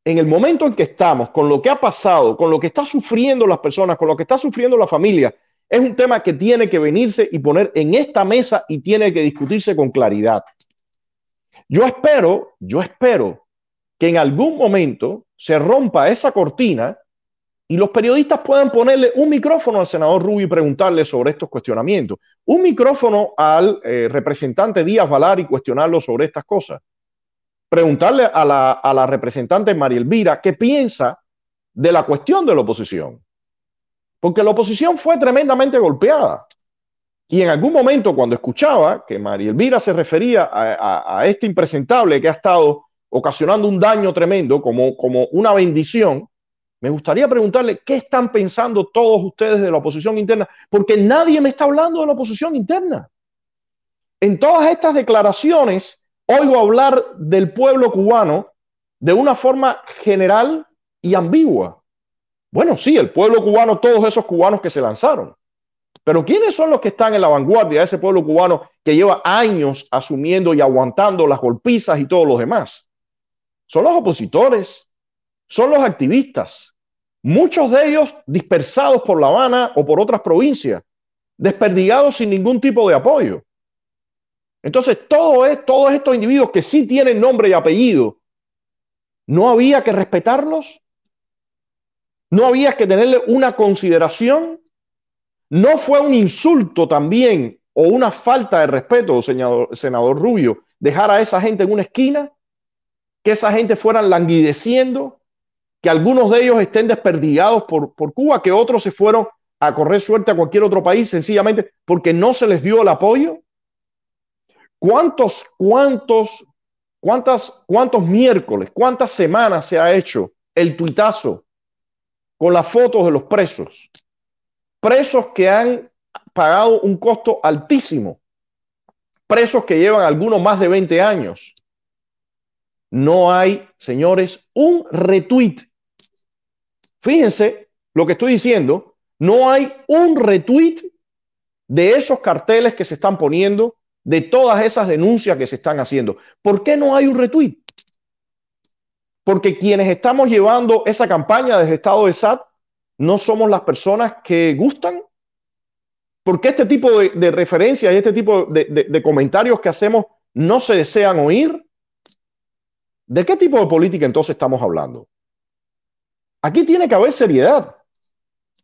en el momento en que estamos, con lo que ha pasado, con lo que está sufriendo las personas, con lo que está sufriendo la familia, es un tema que tiene que venirse y poner en esta mesa y tiene que discutirse con claridad. Yo espero, yo espero que en algún momento se rompa esa cortina y los periodistas puedan ponerle un micrófono al senador Rubio y preguntarle sobre estos cuestionamientos, un micrófono al eh, representante Díaz Valar y cuestionarlo sobre estas cosas. Preguntarle a la, a la representante María Elvira qué piensa de la cuestión de la oposición. Porque la oposición fue tremendamente golpeada. Y en algún momento, cuando escuchaba que María Elvira se refería a, este impresentable que ha estado ocasionando un daño tremendo como, como una bendición, me gustaría preguntarle qué están pensando todos ustedes de la oposición interna, porque nadie me está hablando de la oposición interna. En todas estas declaraciones, oigo hablar del pueblo cubano de una forma general y ambigua. Bueno, sí, el pueblo cubano, todos esos cubanos que se lanzaron. Pero ¿quiénes son los que están en la vanguardia de ese pueblo cubano que lleva años asumiendo y aguantando las golpizas y todos los demás? Son los opositores, son los activistas, muchos de ellos dispersados por La Habana o por otras provincias, desperdigados sin ningún tipo de apoyo. Entonces, todo es, todos estos individuos que sí tienen nombre y apellido, ¿no había que respetarlos? ¿No había que tenerle una consideración? ¿No fue un insulto también o una falta de respeto, senador, senador Rubio, dejar a esa gente en una esquina? Que esa gente fueran languideciendo, que algunos de ellos estén desperdigados por, por Cuba, que otros se fueron a correr suerte a cualquier otro país sencillamente porque no se les dio el apoyo. ¿Cuántos, cuántos, cuántas, cuántos miércoles, cuántas semanas se ha hecho el tuitazo con las fotos de los presos? presos que han pagado un costo altísimo, presos que llevan algunos más de 20 años. No hay, señores, un retweet. Fíjense lo que estoy diciendo, no hay un retweet de esos carteles que se están poniendo, de todas esas denuncias que se están haciendo. ¿Por qué no hay un retweet? Porque quienes estamos llevando esa campaña desde Estado de SAT no somos las personas que gustan? porque este tipo de, referencias y este tipo de, comentarios que hacemos no se desean oír? ¿De qué tipo de política entonces estamos hablando? Aquí tiene que haber seriedad.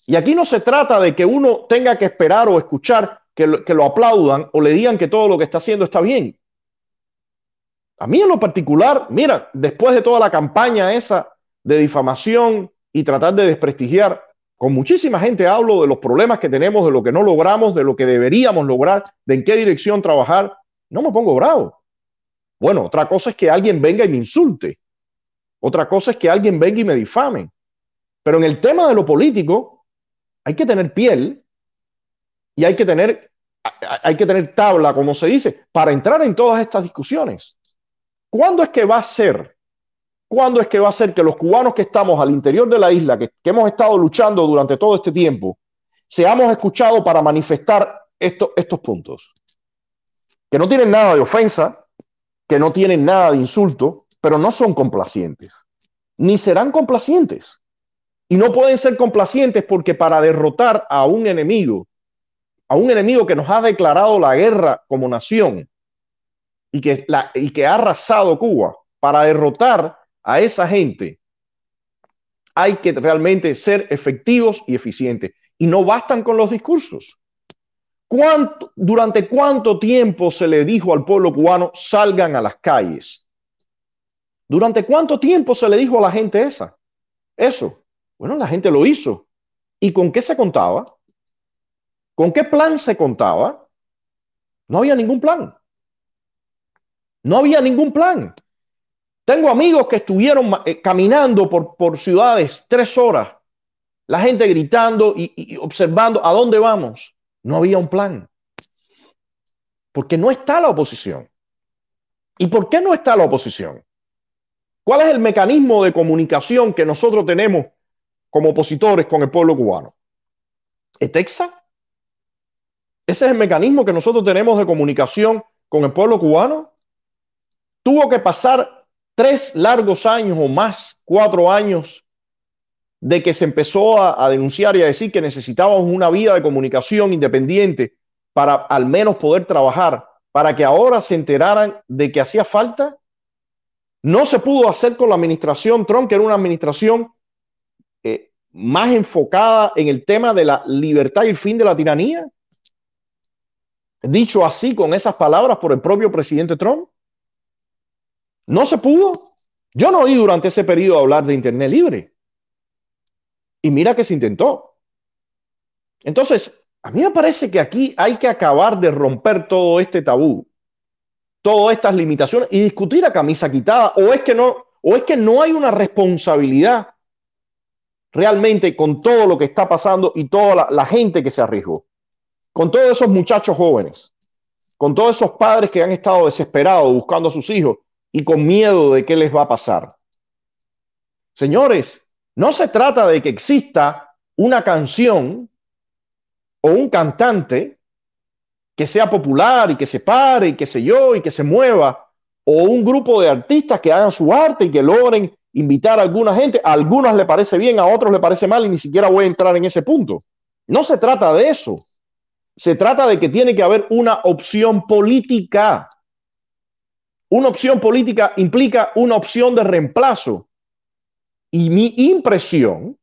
Y aquí no se trata de que uno tenga que esperar o escuchar que lo, que lo aplaudan o le digan que todo lo que está haciendo está bien. A mí en lo particular, mira, después de toda la campaña esa de difamación y tratar de desprestigiar. Con muchísima gente hablo de los problemas que tenemos, de lo que no logramos, de lo que deberíamos lograr, de en qué dirección trabajar. No me pongo bravo. Bueno, otra cosa es que alguien venga y me insulte. Otra cosa es que alguien venga y me difame. Pero en el tema de lo político hay que tener piel y hay que tener, hay que tener tabla, como se dice, para entrar en todas estas discusiones. ¿Cuándo es que va a ser ¿Cuándo es que va a ser que los cubanos que estamos al interior de la isla, que, hemos estado luchando durante todo este tiempo, seamos escuchados para manifestar estos puntos? Que no tienen nada de ofensa, que no tienen nada de insulto, pero no son complacientes, ni serán complacientes. Y no pueden ser complacientes porque para derrotar a un enemigo, a un enemigo que nos ha declarado la guerra como nación y que, que ha arrasado Cuba, para derrotar a esa gente, hay que realmente ser efectivos y eficientes. Y no bastan con los discursos. ¿Cuánto, ¿Durante cuánto tiempo se le dijo al pueblo cubano salgan a las calles? ¿Durante cuánto tiempo se le dijo a la gente esa? Eso. Bueno, la gente lo hizo. ¿Y con qué se contaba? ¿Con qué plan se contaba? No había ningún plan. No había ningún plan. Tengo amigos que estuvieron eh, caminando por, por ciudades tres horas, la gente gritando y, observando a dónde vamos. No había un plan. Porque no está la oposición. ¿Y por qué no está la oposición? ¿Cuál es el mecanismo de comunicación que nosotros tenemos como opositores con el pueblo cubano? ¿Etexa? Ese es el mecanismo que nosotros tenemos de comunicación con el pueblo cubano. Tuvo que pasar tres largos años o más, cuatro años, de que se empezó a, denunciar y a decir que necesitábamos una vía de comunicación independiente para al menos poder trabajar, para que ahora se enteraran de que hacía falta. No se pudo hacer con la administración Trump, que era una administración eh, más enfocada en el tema de la libertad y el fin de la tiranía. Dicho así, con esas palabras por el propio presidente Trump. No se pudo. Yo no oí durante ese periodo hablar de Internet libre. Y mira que se intentó. Entonces, a mí me parece que aquí hay que acabar de romper todo este tabú, todas estas limitaciones y discutir a camisa quitada. O es que no, o es que no hay una responsabilidad realmente con todo lo que está pasando y toda la, la gente que se arriesgó, con todos esos muchachos jóvenes, con todos esos padres que han estado desesperados buscando a sus hijos y con miedo de qué les va a pasar. Señores, no se trata de que exista una canción o un cantante que sea popular y que se pare y que se yo y que se mueva, o un grupo de artistas que hagan su arte y que logren invitar a alguna gente, a algunas le parece bien, a otros le parece mal y ni siquiera voy a entrar en ese punto. No se trata de eso. Se trata de que tiene que haber una opción política. Una opción política implica una opción de reemplazo. Y mi impresión,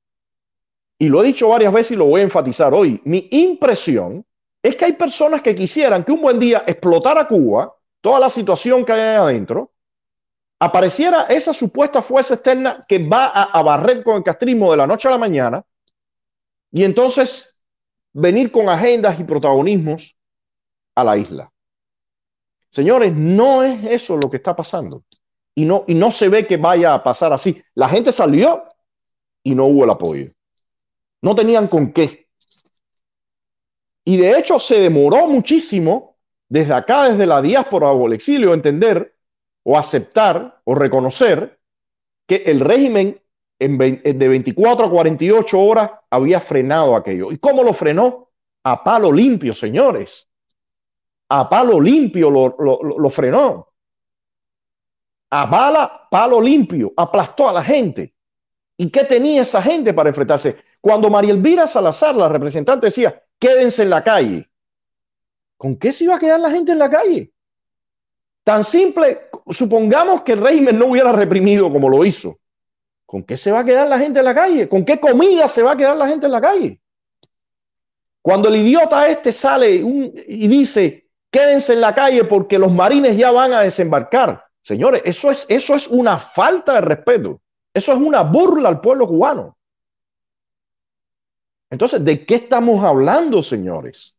y lo he dicho varias veces y lo voy a enfatizar hoy, mi impresión es que hay personas que quisieran que un buen día explotara Cuba, toda la situación que hay adentro, apareciera esa supuesta fuerza externa que va a, a, barrer con el castrismo de la noche a la mañana y entonces venir con agendas y protagonismos a la isla. Señores, no es eso lo que está pasando y no, y no se ve que vaya a pasar así. La gente salió y no hubo el apoyo. No tenían con qué. Y de hecho se demoró muchísimo desde acá, desde la diáspora o el exilio, entender o aceptar o reconocer que el régimen en de 24 a 48 horas había frenado aquello. ¿Y cómo lo frenó? A palo limpio, señores. A palo limpio lo, lo, lo frenó. A bala, palo limpio. Aplastó a la gente. ¿Y qué tenía esa gente para enfrentarse? Cuando María Elvira Salazar, la representante, decía, quédense en la calle. ¿Con qué se iba a quedar la gente en la calle? Tan simple, supongamos que el régimen no hubiera reprimido como lo hizo. ¿Con qué se va a quedar la gente en la calle? ¿Con qué comida se va a quedar la gente en la calle? Cuando el idiota este sale y dice, quédense en la calle porque los marines ya van a desembarcar. Señores, eso es, eso es una falta de respeto. Eso es una burla al pueblo cubano. Entonces, ¿de qué estamos hablando, señores?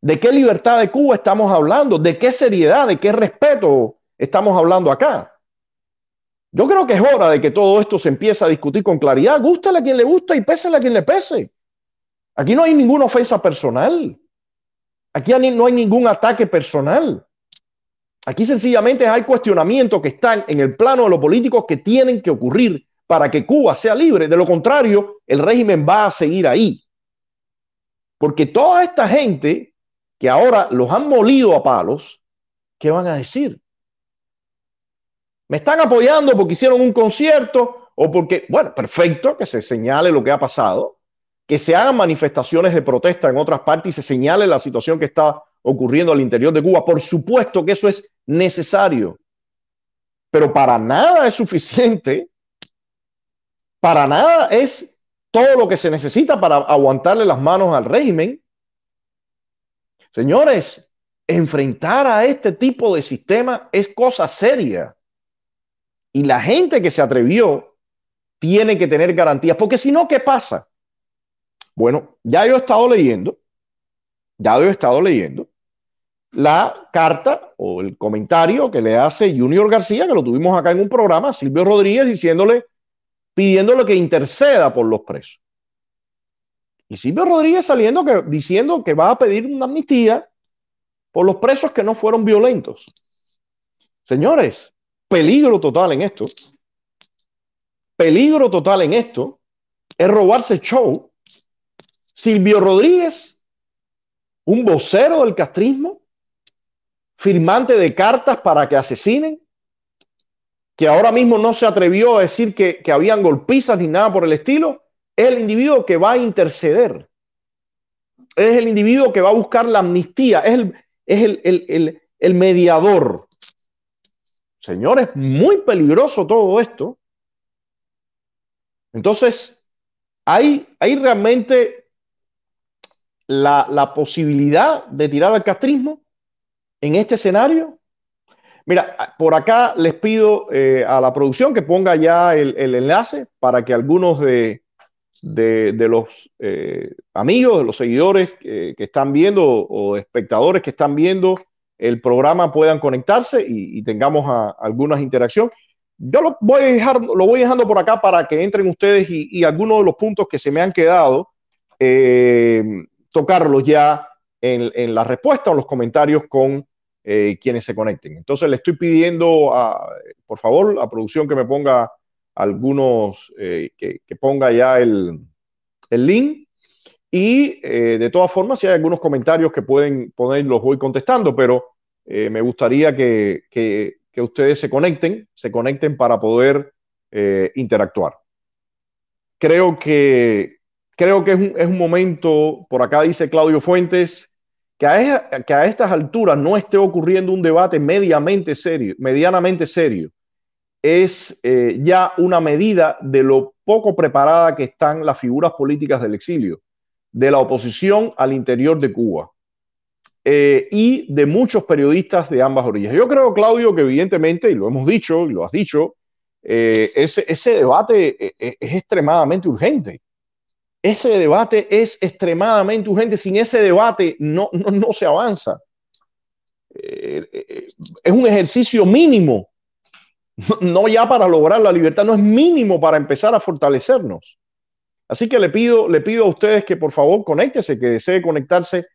¿De qué libertad de Cuba estamos hablando? ¿De qué seriedad, de qué respeto estamos hablando acá? Yo creo que es hora de que todo esto se empiece a discutir con claridad. Gústale a quien le gusta y pésele a quien le pese. Aquí no hay ninguna ofensa personal. Aquí no hay ningún ataque personal. Aquí sencillamente hay cuestionamientos que están en el plano de los políticos que tienen que ocurrir para que Cuba sea libre. De lo contrario, el régimen va a seguir ahí. Porque toda esta gente que ahora los han molido a palos, ¿qué van a decir? ¿Me están apoyando porque hicieron un concierto o porque, bueno, perfecto, que se señale lo que ha pasado, que se hagan manifestaciones de protesta en otras partes y se señale la situación que está ocurriendo al interior de Cuba? Por supuesto que eso es necesario, pero para nada es suficiente, para nada es todo lo que se necesita para aguantarle las manos al régimen Señores, enfrentar a este tipo de sistema es cosa seria. Y la gente que se atrevió tiene que tener garantías, porque si no, ¿qué pasa? Bueno, ya yo he estado leyendo, ya yo he estado leyendo la carta o el comentario que le hace Junior García, que lo tuvimos acá en un programa, Silvio Rodríguez, diciéndole, pidiéndole que interceda por los presos. Y Silvio Rodríguez saliendo que, diciendo que va a pedir una amnistía por los presos que no fueron violentos. Señores, peligro total en esto. Peligro total en esto es robarse show. Silvio Rodríguez un vocero del castrismo, firmante de cartas para que asesinen, que ahora mismo no se atrevió a decir que, que habían golpizas ni nada por el estilo, es el individuo que va a interceder. Es el individuo que va a buscar la amnistía, es el, es el, el, el mediador. Señores, muy peligroso todo esto. Entonces, hay, hay realmente la, posibilidad de tirar al castrismo en este escenario. Mira, por acá les pido eh, a la producción que ponga ya el, enlace para que algunos de, de, los eh, amigos, de los seguidores que, que están viendo o espectadores que están viendo el programa puedan conectarse y, tengamos a, algunas interacciones. Yo lo voy, a dejar, lo voy dejando por acá para que entren ustedes y, algunos de los puntos que se me han quedado, eh, tocarlos ya en, la respuesta o los comentarios con eh, quienes se conecten. Entonces le estoy pidiendo, a, por favor, a producción que me ponga algunos, eh, que, ponga ya el, el link. Y eh, de todas formas, si hay algunos comentarios que pueden poner, los voy contestando, pero me gustaría que, que, que, ustedes se conecten, se conecten para poder interactuar. Creo que, creo que es un, es un, momento, por acá dice Claudio Fuentes, que a, que a estas alturas no esté ocurriendo un debate medianamente serio, medianamente serio es eh, ya una medida de lo poco preparada que están las figuras políticas del exilio, de la oposición al interior de Cuba eh, y de muchos periodistas de ambas orillas. Yo creo, Claudio, que evidentemente, y lo hemos dicho, y lo has dicho, eh, ese, ese, debate es, es extremadamente urgente. Ese debate es extremadamente urgente. Sin ese debate no, no, no se avanza. es un ejercicio mínimo no ya para lograr la libertad, no es mínimo para empezar a fortalecernos. Así que le pido, le pido a ustedes que por favor conéctese, que desee conectarse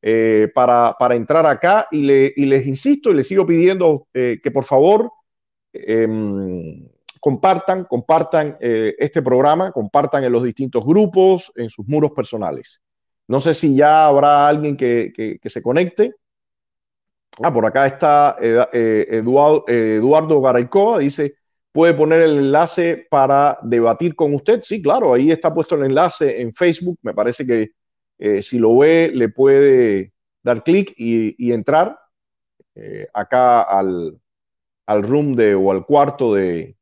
eh, para, para, entrar acá y, le, y, les insisto y les sigo pidiendo eh, que por favor eh, compartan, compartan eh, este programa, compartan en los distintos grupos, en sus muros personales. No sé si ya habrá alguien que, se conecte. Ah, por acá está eh, Eduardo, eh, Eduardo Garaycoa, dice, ¿puede poner el enlace para debatir con usted? Sí, claro, ahí está puesto el enlace en Facebook. Me parece que si lo ve, le puede dar clic y, entrar acá al, al, room de, o al cuarto de,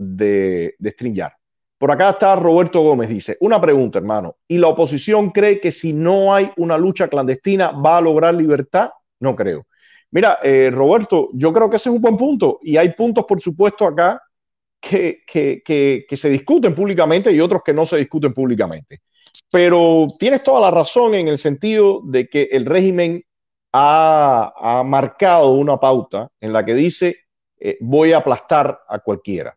de, de StreamYard. Por acá está Roberto Gómez, dice, una pregunta, hermano, ¿y la oposición cree que si no hay una lucha clandestina va a lograr libertad? No creo. Mira, eh, Roberto, yo creo que ese es un buen punto y hay puntos, por supuesto, acá que, que, que, que, se discuten públicamente y otros que no se discuten públicamente. Pero tienes toda la razón en el sentido de que el régimen ha, ha marcado una pauta en la que dice eh, voy a aplastar a cualquiera.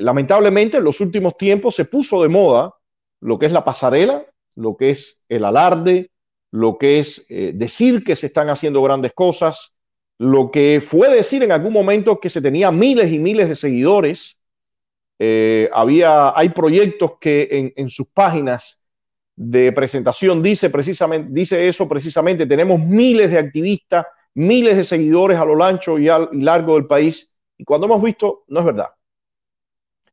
Lamentablemente, en los últimos tiempos se puso de moda lo que es la pasarela, lo que es el alarde, lo que es eh, decir que se están haciendo grandes cosas, lo que fue decir en algún momento que se tenía miles y miles de seguidores. Eh, había, hay proyectos que en, sus páginas de presentación dice precisamente, dice eso precisamente, tenemos miles de activistas, miles de seguidores a lo ancho y, al, y largo del país, y cuando hemos visto, no es verdad.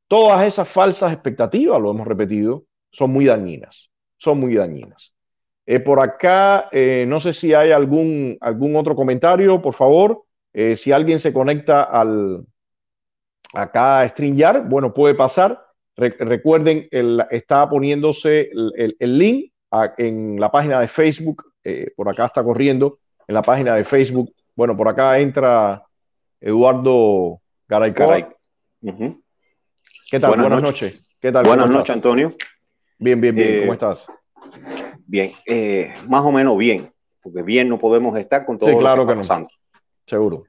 Todas esas falsas expectativas, lo hemos repetido, son muy dañinas, son muy dañinas. Eh, por acá, eh, no sé si hay algún, algún otro comentario, por favor. Eh, si alguien se conecta al acá a StreamYard, bueno, puede pasar. Re recuerden, el, está poniéndose el, link a, en la página de Facebook. Por acá está corriendo en la página de Facebook. Bueno, por acá entra Eduardo Garay. ¿Qué tal? Buenas, Buenas noches. noches. ¿Qué tal? Buenas noches, Antonio. Bien, bien, bien. ¿Cómo estás? Bien, eh, más o menos bien, porque bien no podemos estar con todo sí, claro lo que, está que no. Seguro.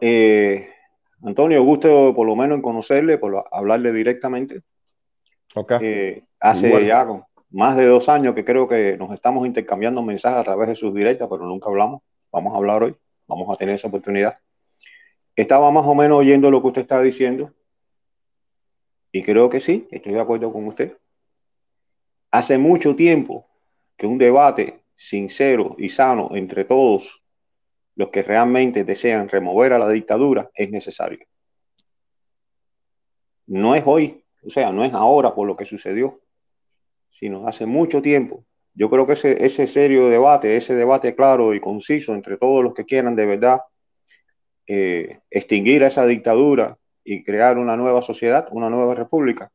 Eh, Antonio, gusto por lo menos en conocerle, por hablarle directamente. Okay. Eh, hace ya más de dos años que creo que nos estamos intercambiando mensajes a través de sus directas, pero nunca hablamos. Vamos a hablar hoy, vamos a tener esa oportunidad. Estaba más o menos oyendo lo que usted estaba diciendo y creo que sí, estoy de acuerdo con usted. Hace mucho tiempo que un debate sincero y sano entre todos los que realmente desean remover a la dictadura es necesario. No es hoy, o sea, no es ahora por lo que sucedió, sino hace mucho tiempo. Yo creo que ese, serio debate, ese debate claro y conciso entre todos los que quieran de verdad eh, extinguir a esa dictadura y crear una nueva sociedad, una nueva república,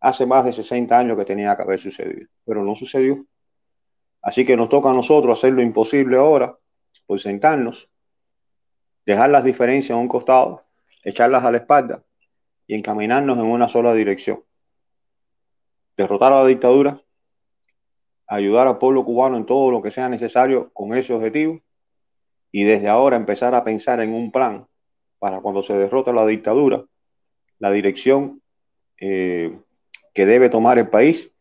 hace más de 60 años que tenía que haber sucedido, pero no sucedió. Así que nos toca a nosotros hacer lo imposible ahora, por sentarnos, dejar las diferencias a un costado, echarlas a la espalda y encaminarnos en una sola dirección. Derrotar a la dictadura, ayudar al pueblo cubano en todo lo que sea necesario con ese objetivo y desde ahora empezar a pensar en un plan para cuando se derrota la dictadura, la dirección eh, que debe tomar el país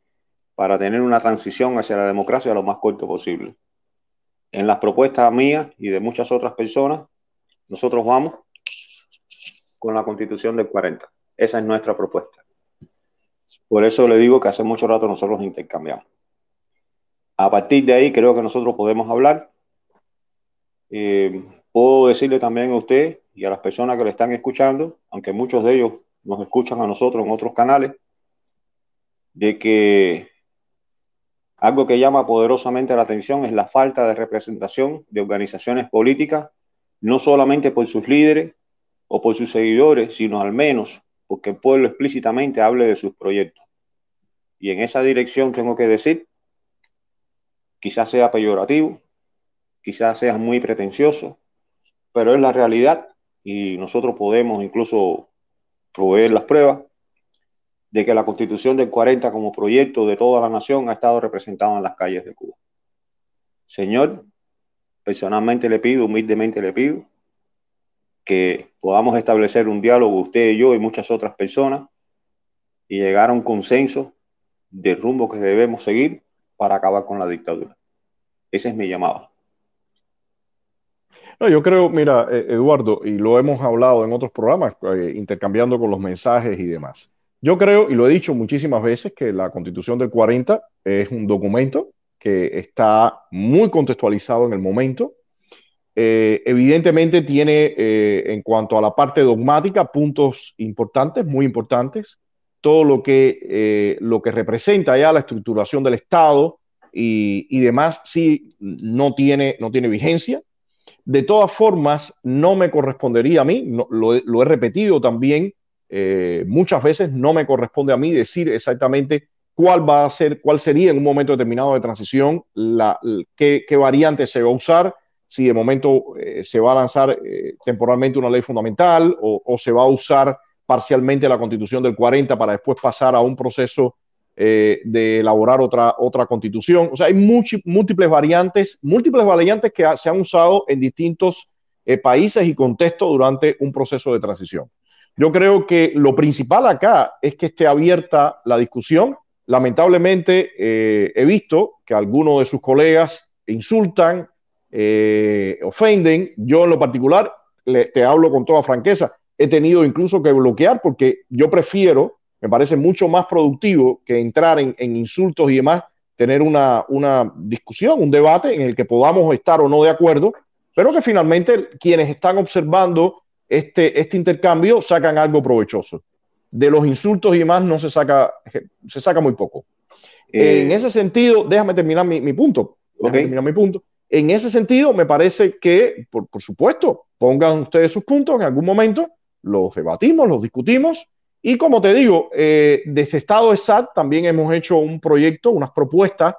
para tener una transición hacia la democracia lo más corto posible. En las propuestas mías y de muchas otras personas, nosotros vamos con la constitución del 40. Esa es nuestra propuesta. Por eso le digo que hace mucho rato nosotros intercambiamos. A partir de ahí creo que nosotros podemos hablar. Eh, puedo decirle también a usted y a las personas que le están escuchando, aunque muchos de ellos nos escuchan a nosotros en otros canales, de que algo que llama poderosamente la atención es la falta de representación de organizaciones políticas, no solamente por sus líderes o por sus seguidores, sino al menos porque el pueblo explícitamente hable de sus proyectos. Y en esa dirección tengo que decir, quizás sea peyorativo, quizás sea muy pretencioso, pero es la realidad y nosotros podemos incluso proveer las pruebas de que la constitución del 40 como proyecto de toda la nación ha estado representado en las calles de Cuba. Señor, personalmente le pido, humildemente le pido, que podamos establecer un diálogo usted y yo y muchas otras personas y llegar a un consenso del rumbo que debemos seguir para acabar con la dictadura. Ese es mi llamado. No, yo creo, mira, eh, Eduardo, y lo hemos hablado en otros programas, eh, intercambiando con los mensajes y demás. Yo creo, y lo he dicho muchísimas veces, que la Constitución del 40 es un documento que está muy contextualizado en el momento. Eh, evidentemente tiene, eh, en cuanto a la parte dogmática, puntos importantes, muy importantes. Todo lo que, eh, lo que representa ya la estructuración del Estado y, y demás, sí, no tiene, no tiene vigencia. De todas formas, no me correspondería a mí, lo, he repetido también, eh, muchas veces no me corresponde a mí decir exactamente cuál va a ser, cuál sería en un momento determinado de transición, la, qué, variante se va a usar, si de momento eh, se va a lanzar eh, temporalmente una ley fundamental o, se va a usar parcialmente la constitución del 40 para después pasar a un proceso de elaborar otra, otra constitución. O sea, hay múltiples variantes, múltiples variantes que se han usado en distintos países y contextos durante un proceso de transición. Yo creo que lo principal acá es que esté abierta la discusión. Lamentablemente eh, he visto que algunos de sus colegas insultan, eh, ofenden. Yo en lo particular, te hablo con toda franqueza, he tenido incluso que bloquear porque yo prefiero, me parece mucho más productivo que entrar en, insultos y demás, tener una, una discusión, un debate en el que podamos estar o no de acuerdo, pero que finalmente quienes están observando este, este intercambio sacan algo provechoso. De los insultos y demás no se saca, se saca muy poco. Eh, en ese sentido, déjame terminar mi, punto. terminar mi punto. En ese sentido, me parece que, por, supuesto, pongan ustedes sus puntos en algún momento, los debatimos, los discutimos. Y como te digo, eh, desde Estado de SAT también hemos hecho un proyecto, unas propuestas,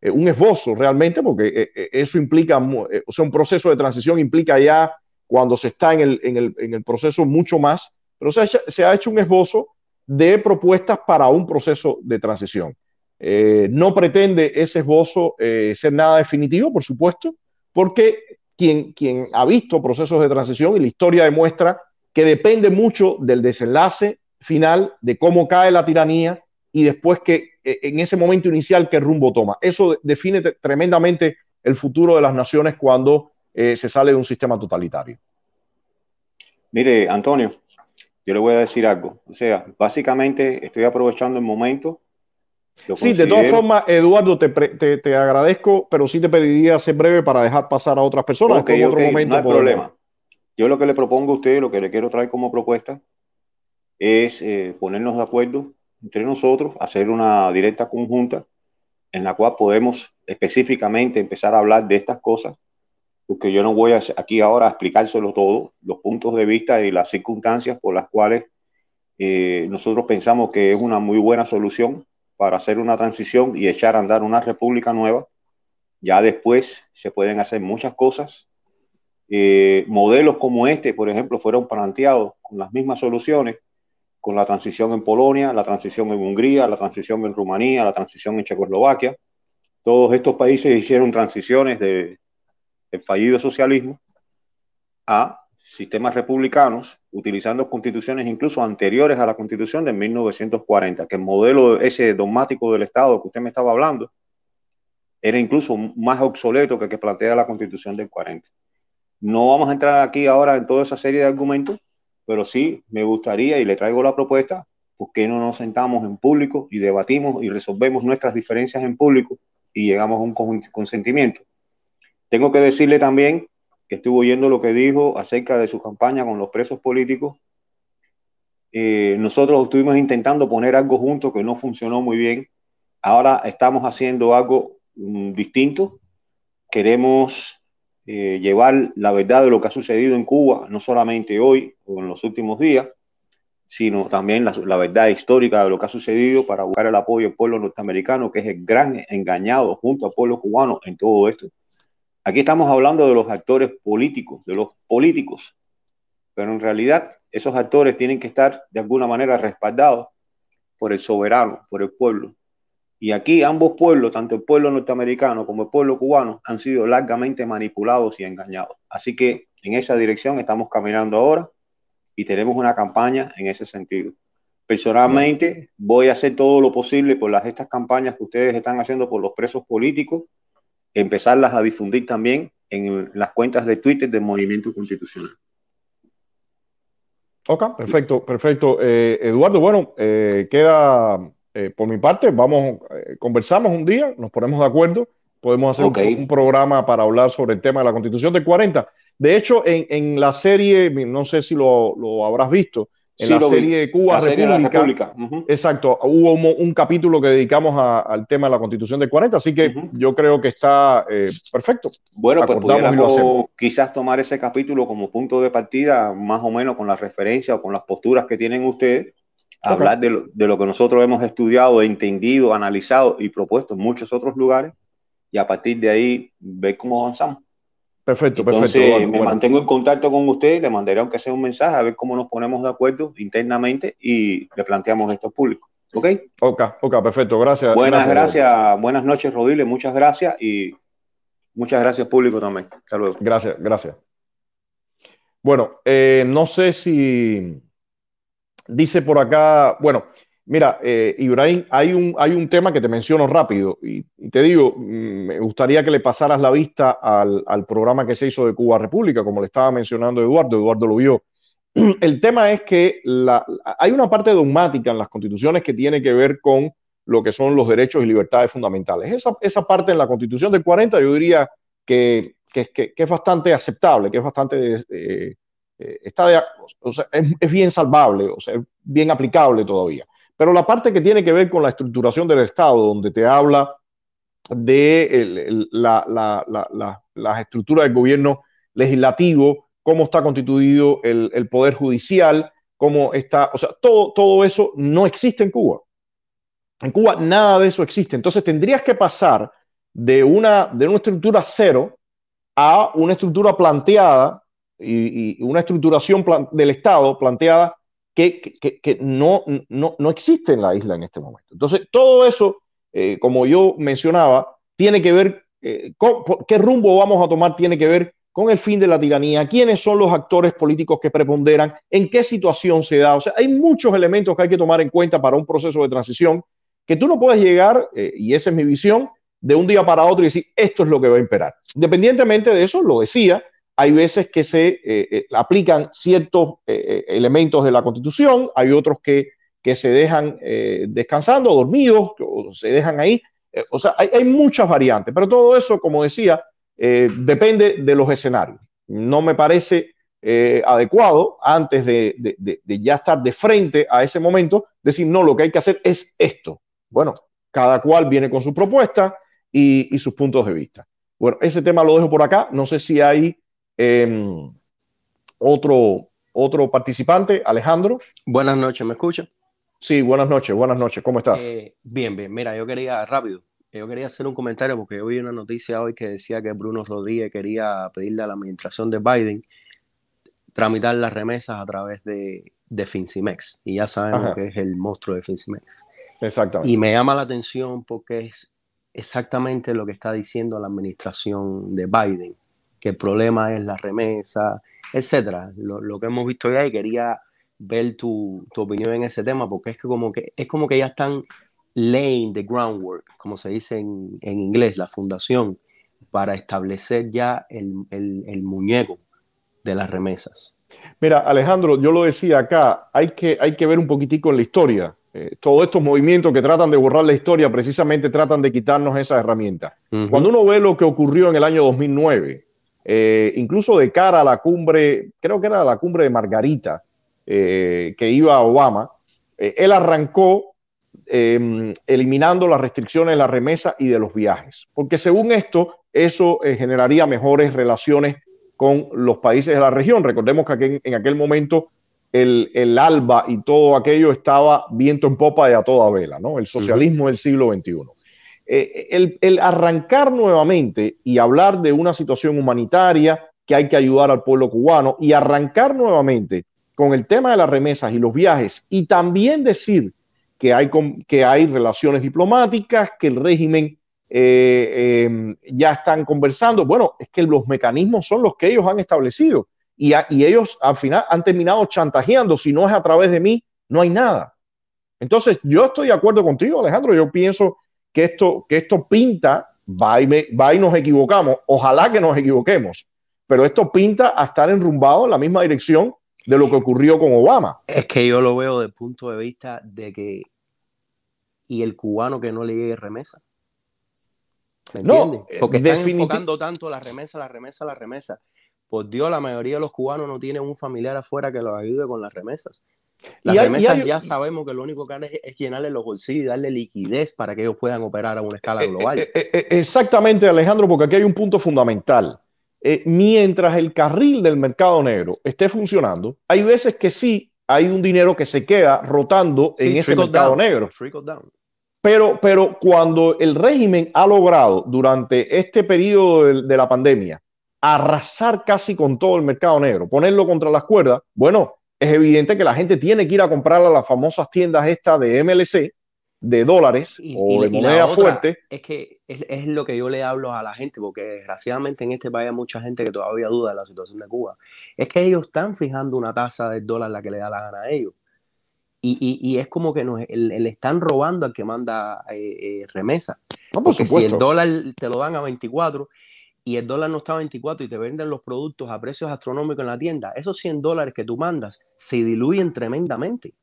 eh, un esbozo realmente, porque eso implica, o sea, un proceso de transición implica ya cuando se está en el, en el, en el proceso mucho más, pero se ha, hecho, se ha, hecho un esbozo de propuestas para un proceso de transición. Eh, no pretende ese esbozo eh, ser nada definitivo, por supuesto, porque quien, quien ha visto procesos de transición y la historia demuestra que depende mucho del desenlace final, de cómo cae la tiranía y después que eh, en ese momento inicial qué rumbo toma. Eso define tremendamente el futuro de las naciones cuando eh, se sale de un sistema totalitario. Mire, Antonio, yo le voy a decir algo. O sea, básicamente estoy aprovechando el momento sí, de todas formas, Eduardo, te, te, te, agradezco, pero sí te pediría ser breve para dejar pasar a otras personas. otro momento no hay problema. Yo lo que le propongo a usted, lo que le quiero traer como propuesta, es eh, ponernos de acuerdo entre nosotros, hacer una directa conjunta en la cual podemos específicamente empezar a hablar de estas cosas, porque yo no voy aquí ahora a explicárselo todo, los puntos de vista y las circunstancias por las cuales eh, nosotros pensamos que es una muy buena solución para hacer una transición y echar a andar una república nueva. Ya después se pueden hacer muchas cosas. Eh, modelos como este, por ejemplo, fueron planteados con las mismas soluciones con la transición en Polonia, la transición en Hungría, la transición en Rumanía, la transición en Checoslovaquia. Todos estos países hicieron transiciones de, fallido socialismo a sistemas republicanos, utilizando constituciones incluso anteriores a la constitución de 1940, que el modelo ese dogmático del Estado que usted me estaba hablando era incluso más obsoleto que el que plantea la constitución del 40. No vamos a entrar aquí ahora en toda esa serie de argumentos, pero sí me gustaría y le traigo la propuesta, ¿por qué no nos sentamos en público y debatimos y resolvemos nuestras diferencias en público y llegamos a un consentimiento? Tengo que decirle también que estuve oyendo lo que dijo acerca de su campaña con los presos políticos. Eh, nosotros estuvimos intentando poner algo junto que no funcionó muy bien. Ahora estamos haciendo algo mm, distinto. Queremos eh, llevar la verdad de lo que ha sucedido en Cuba, no solamente hoy o en los últimos días, sino también la, verdad histórica de lo que ha sucedido para buscar el apoyo del pueblo norteamericano, que es el gran engañado junto al pueblo cubano en todo esto. Aquí estamos hablando de los actores políticos, de los políticos, pero en realidad esos actores tienen que estar de alguna manera respaldados por el soberano, por el pueblo, y aquí ambos pueblos, tanto el pueblo norteamericano como el pueblo cubano, han sido largamente manipulados y engañados. Así que en esa dirección estamos caminando ahora y tenemos una campaña en ese sentido. Personalmente voy a hacer todo lo posible por las, estas campañas que ustedes están haciendo por los presos políticos, empezarlas a difundir también en las cuentas de Twitter del Movimiento Constitucional. Ok, perfecto, perfecto. Eh, Eduardo, bueno, eh, queda eh, por mi parte, vamos, eh, conversamos un día, nos ponemos de acuerdo, podemos hacer un, programa para hablar sobre el tema de la constitución del 40. De hecho, en, la serie, no sé si lo, habrás visto, en la serie Cuba República, exacto, hubo un, capítulo que dedicamos al tema de la constitución del 40, así que yo creo que está eh, perfecto. Bueno, pues podríamos quizás tomar ese capítulo como punto de partida, más o menos con la referencia o con las posturas que tienen ustedes hablar de lo, de lo, que nosotros hemos estudiado, entendido, analizado y propuesto en muchos otros lugares y a partir de ahí ver cómo avanzamos. Perfecto, Entonces, perfecto. me mantengo en contacto con usted, le mandaré aunque sea un mensaje a ver cómo nos ponemos de acuerdo internamente y le planteamos esto al público. ¿Ok? Ok, ok, perfecto. Gracias. Buenas gracias, buenas noches, Rodile. Muchas gracias y muchas gracias, público también. Hasta luego. Gracias, gracias. Bueno, eh, no sé si Dice por acá, bueno, mira, eh, Ibrahim, hay un, hay un tema que te menciono rápido y, te digo, mm, me gustaría que le pasaras la vista al, programa que se hizo de Cuba República, como le estaba mencionando Eduardo, Eduardo lo vio. El tema es que hay una parte dogmática en las constituciones que tiene que ver con lo que son los derechos y libertades fundamentales. Esa, esa parte en la constitución del 40 yo diría que, que, que, es bastante aceptable, que es bastante eh, eh, está es, bien salvable, o sea, es bien aplicable todavía. Pero la parte que tiene que ver con la estructuración del Estado, donde te habla de la, la, las estructuras del gobierno legislativo, cómo está constituido el, poder judicial, cómo está, o sea, todo, todo eso no existe en Cuba. En Cuba nada de eso existe. Entonces tendrías que pasar de una, de una estructura cero a una estructura planteada y, una estructuración del Estado planteada que, no, no, existe en la isla en este momento. Entonces, todo eso, eh, como yo mencionaba, tiene que ver, eh, con, qué rumbo vamos a tomar tiene que ver con el fin de la tiranía, quiénes son los actores políticos que preponderan, en qué situación se da. O sea, hay muchos elementos que hay que tomar en cuenta para un proceso de transición que tú no puedes llegar, eh, y esa es mi visión, de un día para otro y decir, esto es lo que va a imperar. Independientemente de eso, lo decía, hay veces que se eh, eh, aplican ciertos eh, elementos de la Constitución, hay otros que que se dejan descansando, dormidos, o se dejan ahí. O sea, hay, muchas variantes, pero todo eso, como decía, depende de los escenarios. No me parece adecuado antes de, ya estar de frente a ese momento, decir, no, lo que hay que hacer es esto. Bueno, cada cual viene con su propuesta y, sus puntos de vista. Bueno, ese tema lo dejo por acá. No sé si hay em, otro, otro participante, Alejandro. Buenas noches, ¿me escucha? Sí, buenas noches, buenas noches, ¿cómo estás? Eh, bien, bien, mira, yo quería, rápido, yo quería hacer un comentario porque yo vi una noticia hoy que decía que Bruno Rodríguez quería pedirle a la administración de Biden tramitar las remesas a través de, de Fincimex. Y ya sabemos que es el monstruo de Fincimex. Exactamente. Y me llama la atención porque es exactamente lo que está diciendo la administración de Biden, que el problema es la remesa, etcétera. Lo, lo que hemos visto ya y quería ver tu, opinión en ese tema, porque es que como que es como que ya están laying the groundwork, como se dice en, inglés, la fundación, para establecer ya el, muñeco de las remesas. Mira, Alejandro, yo lo decía acá, hay que, hay que ver un poquitico en la historia. Eh, todos estos movimientos que tratan de borrar la historia precisamente tratan de quitarnos esa herramienta. Cuando uno ve lo que ocurrió en el año 2009, eh, incluso de cara a la cumbre, creo que era la cumbre de Margarita, eh, que iba a Obama, eh, él arrancó em, eliminando las restricciones de la remesa y de los viajes, porque según esto, eso generaría mejores relaciones con los países de la región. Recordemos que en aquel momento el, ALBA y todo aquello estaba viento en popa y a toda vela, ¿no? El socialismo del siglo XXI. El, el, arrancar nuevamente y hablar de una situación humanitaria que hay que ayudar al pueblo cubano y arrancar nuevamente con el tema de las remesas y los viajes y también decir que hay, que hay relaciones diplomáticas, que el régimen eh, em, ya están conversando. Bueno, es que los mecanismos son los que ellos han establecido y, y, ellos al final han terminado chantajeando. Si no es a través de mí, no hay nada. Entonces, yo estoy de acuerdo contigo, Alejandro. Yo pienso que esto, que esto pinta, va y, va y nos equivocamos. Ojalá que nos equivoquemos, pero esto pinta a estar enrumbado en la misma dirección de lo que ocurrió con Obama. Es que yo lo veo desde el punto de vista de que y el cubano que no le llegue remesa. ¿Me entiendes? Eh, Porque están enfocando tanto la remesa, la remesa, la remesa. Por Dios, la mayoría de los cubanos no tienen un familiar afuera que los ayude con las remesas. Las remesas ya sabemos que lo único que hacen es, llenarle los bolsillos y darle liquidez para que ellos puedan operar a una escala eh, global. Eh, exactamente, Alejandro, porque aquí hay un punto fundamental. Eh, mientras el carril del mercado negro esté funcionando, hay veces que sí hay un dinero que se queda rotando en ese mercado negro. Pero, pero cuando el régimen ha logrado durante este periodo de, de la pandemia arrasar casi con todo el mercado negro, ponerlo contra las cuerdas, bueno, es evidente que la gente tiene que ir a comprar a las famosas tiendas estas de MLC de dólares o de moneda fuerte. Es que es, lo que yo le hablo a la gente, porque desgraciadamente en este país hay mucha gente que todavía duda de la situación de Cuba. Es que ellos están fijando una tasa del dólar la que le da la gana a ellos. Y, es como que nos, le, están robando al que manda eh, eh, remesa. porque si el dólar te lo dan a 24 y el dólar no está a 24 y te venden los productos a precios astronómicos en la tienda, esos 100 dólares que tú mandas se diluyen tremendamente.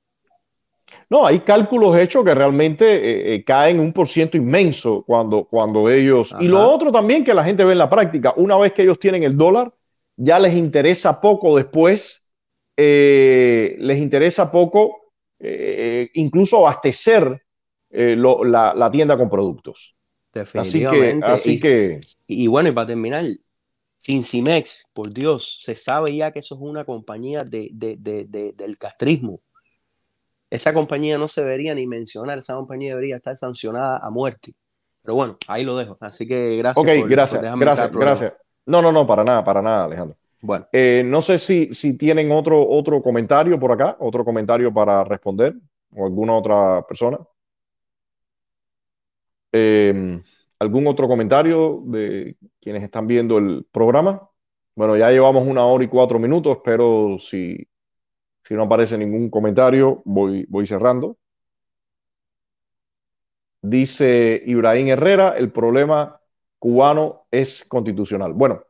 No, hay cálculos hechos que realmente eh, eh, caen un por ciento inmenso cuando, cuando ellos... Y lo otro también que la gente ve en la práctica, una vez que ellos tienen el dólar, ya les interesa poco después, eh, les interesa poco incluso abastecer la, tienda con productos. Definitivamente. Así que... y, bueno, y para terminar, Fincimex, por Dios, se sabe ya que eso es una compañía de, del castrismo esa compañía no se debería ni mencionar, esa compañía debería estar sancionada a muerte. Pero bueno, ahí lo dejo. Así que gracias. Ok, gracias, gracias, gracias. No, no, no, para nada, para nada, Alejandro. Bueno. Eh, no sé si, si tienen otro, otro comentario por acá, otro comentario para responder, o alguna otra persona. Eh, ¿Algún otro comentario de quienes están viendo el programa? Bueno, ya llevamos una hora y cuatro minutos, pero si si no aparece ningún comentario, voy, voy cerrando. Dice Ibrahim Herrera, el problema cubano es constitucional. Bueno,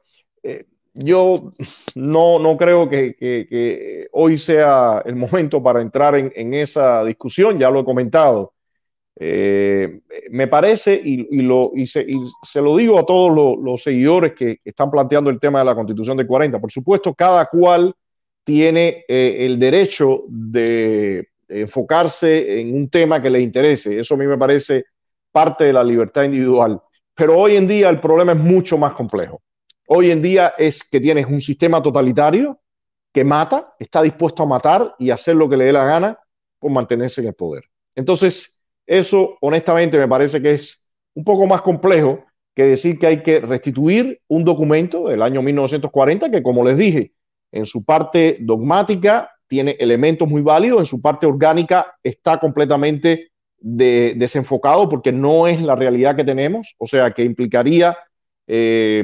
eh, yo no, no creo que, hoy sea el momento para entrar en, esa discusión, ya lo he comentado. Eh, me parece, y, se, lo digo a todos los, seguidores que están planteando el tema de la constitución de 40, por supuesto, cada cual tiene eh, el derecho de enfocarse en un tema que le interese. Eso a mí me parece parte de la libertad individual. Pero hoy en día el problema es mucho más complejo. Hoy en día es que tienes un sistema totalitario que mata, está dispuesto a matar y hacer lo que le dé la gana por mantenerse en el poder. Entonces, eso honestamente me parece que es un poco más complejo que decir que hay que restituir un documento del año 1940 que, como les dije, en su parte dogmática tiene elementos muy válidos, en su parte orgánica está completamente desenfocado porque no es la realidad que tenemos, o sea, que implicaría eh,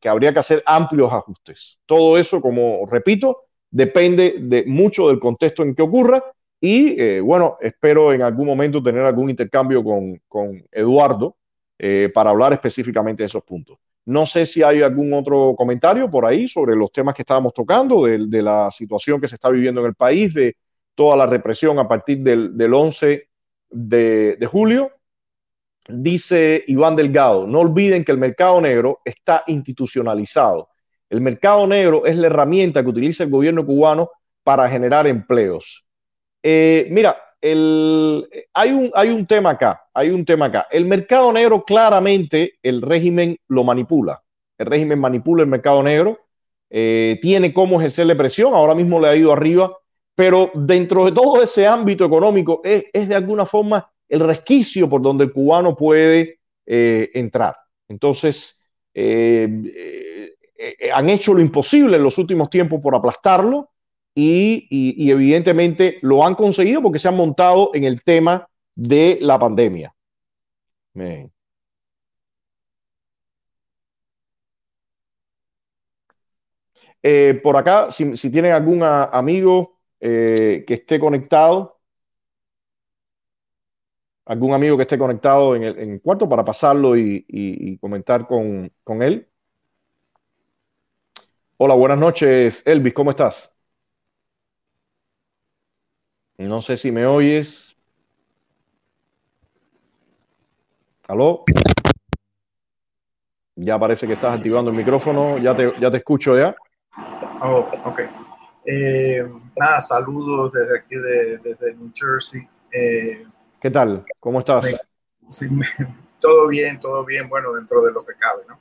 que habría que hacer amplios ajustes. Todo eso, como repito, depende de mucho del contexto en que ocurra y eh, bueno, espero en algún momento tener algún intercambio con, con Eduardo eh, para hablar específicamente de esos puntos. No sé si hay algún otro comentario por ahí sobre los temas que estábamos tocando, de, la situación que se está viviendo en el país, de toda la represión a partir del, del 11 de, julio. Dice Iván Delgado, no olviden que el mercado negro está institucionalizado. El mercado negro es la herramienta que utiliza el gobierno cubano para generar empleos. Eh, mira, hay, un, tema acá, hay un tema acá. El mercado negro claramente el régimen lo manipula. El régimen manipula el mercado negro, eh, tiene cómo ejercerle presión, ahora mismo le ha ido arriba, pero dentro de todo ese ámbito económico es, de alguna forma el resquicio por donde el cubano puede eh, entrar. Entonces, han hecho lo imposible en los últimos tiempos por aplastarlo y, evidentemente lo han conseguido porque se han montado en el tema de la pandemia. Eh, por acá, si, tienen algún amigo eh, que esté conectado, algún amigo que esté conectado en el, cuarto para pasarlo y, comentar con él. Hola, buenas noches, Elvis, ¿cómo estás? No sé si me oyes. ¿Aló? Ya parece que estás activando el micrófono. Ya te, ya te escucho ya. Oh, ok. Eh, nada, saludos desde aquí, de, desde New Jersey. Eh, ¿Qué tal? ¿Cómo estás? todo bien, todo bien, bueno, dentro de lo que cabe, ¿no?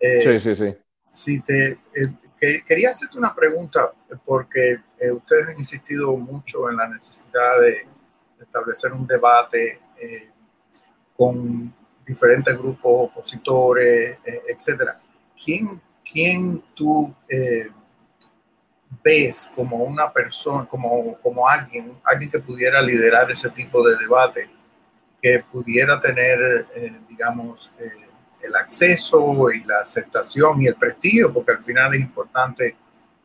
Eh, sí, sí, sí. Si te, quería hacerte una pregunta, porque eh, ustedes han insistido mucho en la necesidad de, establecer un debate eh, con diferentes grupos opositores, eh, etcétera. ¿Quién, quién tú ves como una persona, como, como alguien, alguien que pudiera liderar ese tipo de debate, que pudiera tener, digamos, el acceso y la aceptación y el prestigio, porque al final es importante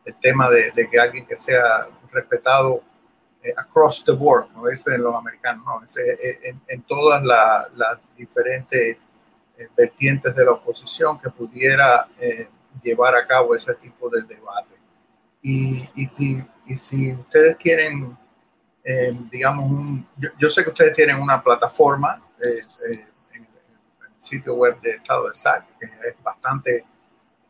el tema de, que alguien que sea respetado eh, across the board, no dicen los americanos, no, eh, en, todas las diferentes eh, vertientes de la oposición que pudiera llevar a cabo ese tipo de debate. Y, y, si, y si ustedes tienen, digamos, un, yo, sé que ustedes tienen una plataforma sitio web de Estado de SAC, que es bastante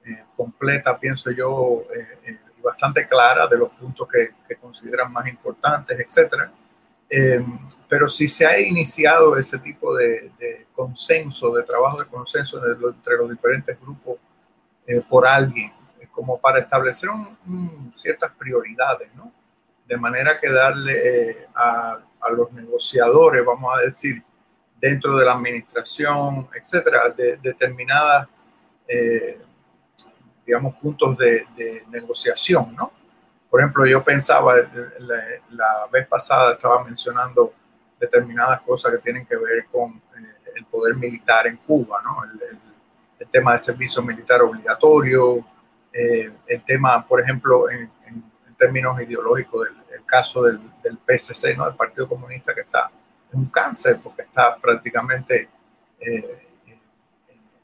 eh, completa, pienso yo, eh, eh, y bastante clara de los puntos que, que consideran más importantes, etc. pero si se ha iniciado ese tipo de, consenso, de trabajo de consenso entre los diferentes grupos por alguien, como para establecer ciertas prioridades, ¿no? De manera que darle a, a los negociadores, vamos a decir, dentro de la administración, etcétera, de determinadas, eh, digamos, puntos de, negociación, ¿no? Por ejemplo, yo pensaba, la, vez pasada estaba mencionando determinadas cosas que tienen que ver con eh, el poder militar en Cuba, ¿no? El, tema del servicio militar obligatorio, eh, el tema, por ejemplo, en, términos ideológicos, del, caso del, del PSC, ¿no? Del Partido Comunista que está un cáncer porque está prácticamente eh,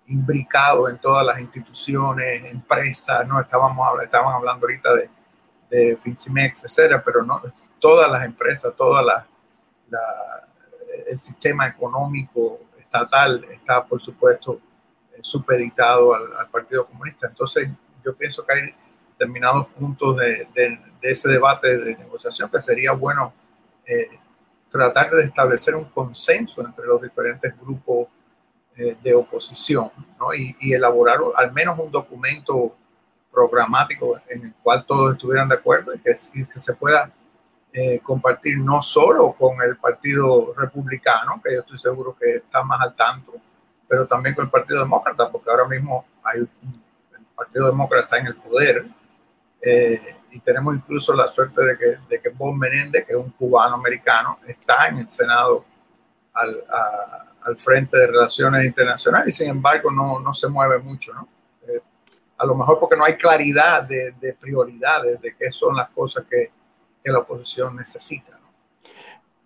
imbricado en todas las instituciones, empresas, ¿no? Estábamos, estaban hablando ahorita de, de Fincimex, etcétera, pero no todas las empresas, toda la, el sistema económico estatal está, por supuesto, eh, supeditado al, Partido Comunista. Entonces, yo pienso que hay determinados puntos de, ese debate de negociación que sería bueno eh, tratar de establecer un consenso entre los diferentes grupos eh, de oposición ¿no? y, y, elaborar al menos un documento programático en el cual todos estuvieran de acuerdo y que, que se pueda eh, compartir no solo con el Partido Republicano, que yo estoy seguro que está más al tanto, pero también con el Partido Demócrata, porque ahora mismo hay, el Partido Demócrata está en el poder eh, y tenemos incluso la suerte de que, de que Bob Menéndez, que es un cubano americano, está en el Senado al, al frente de relaciones internacionales y sin embargo no, no se mueve mucho, ¿no? Eh, a lo mejor porque no hay claridad de, de prioridades, de qué son las cosas que, que la oposición necesita.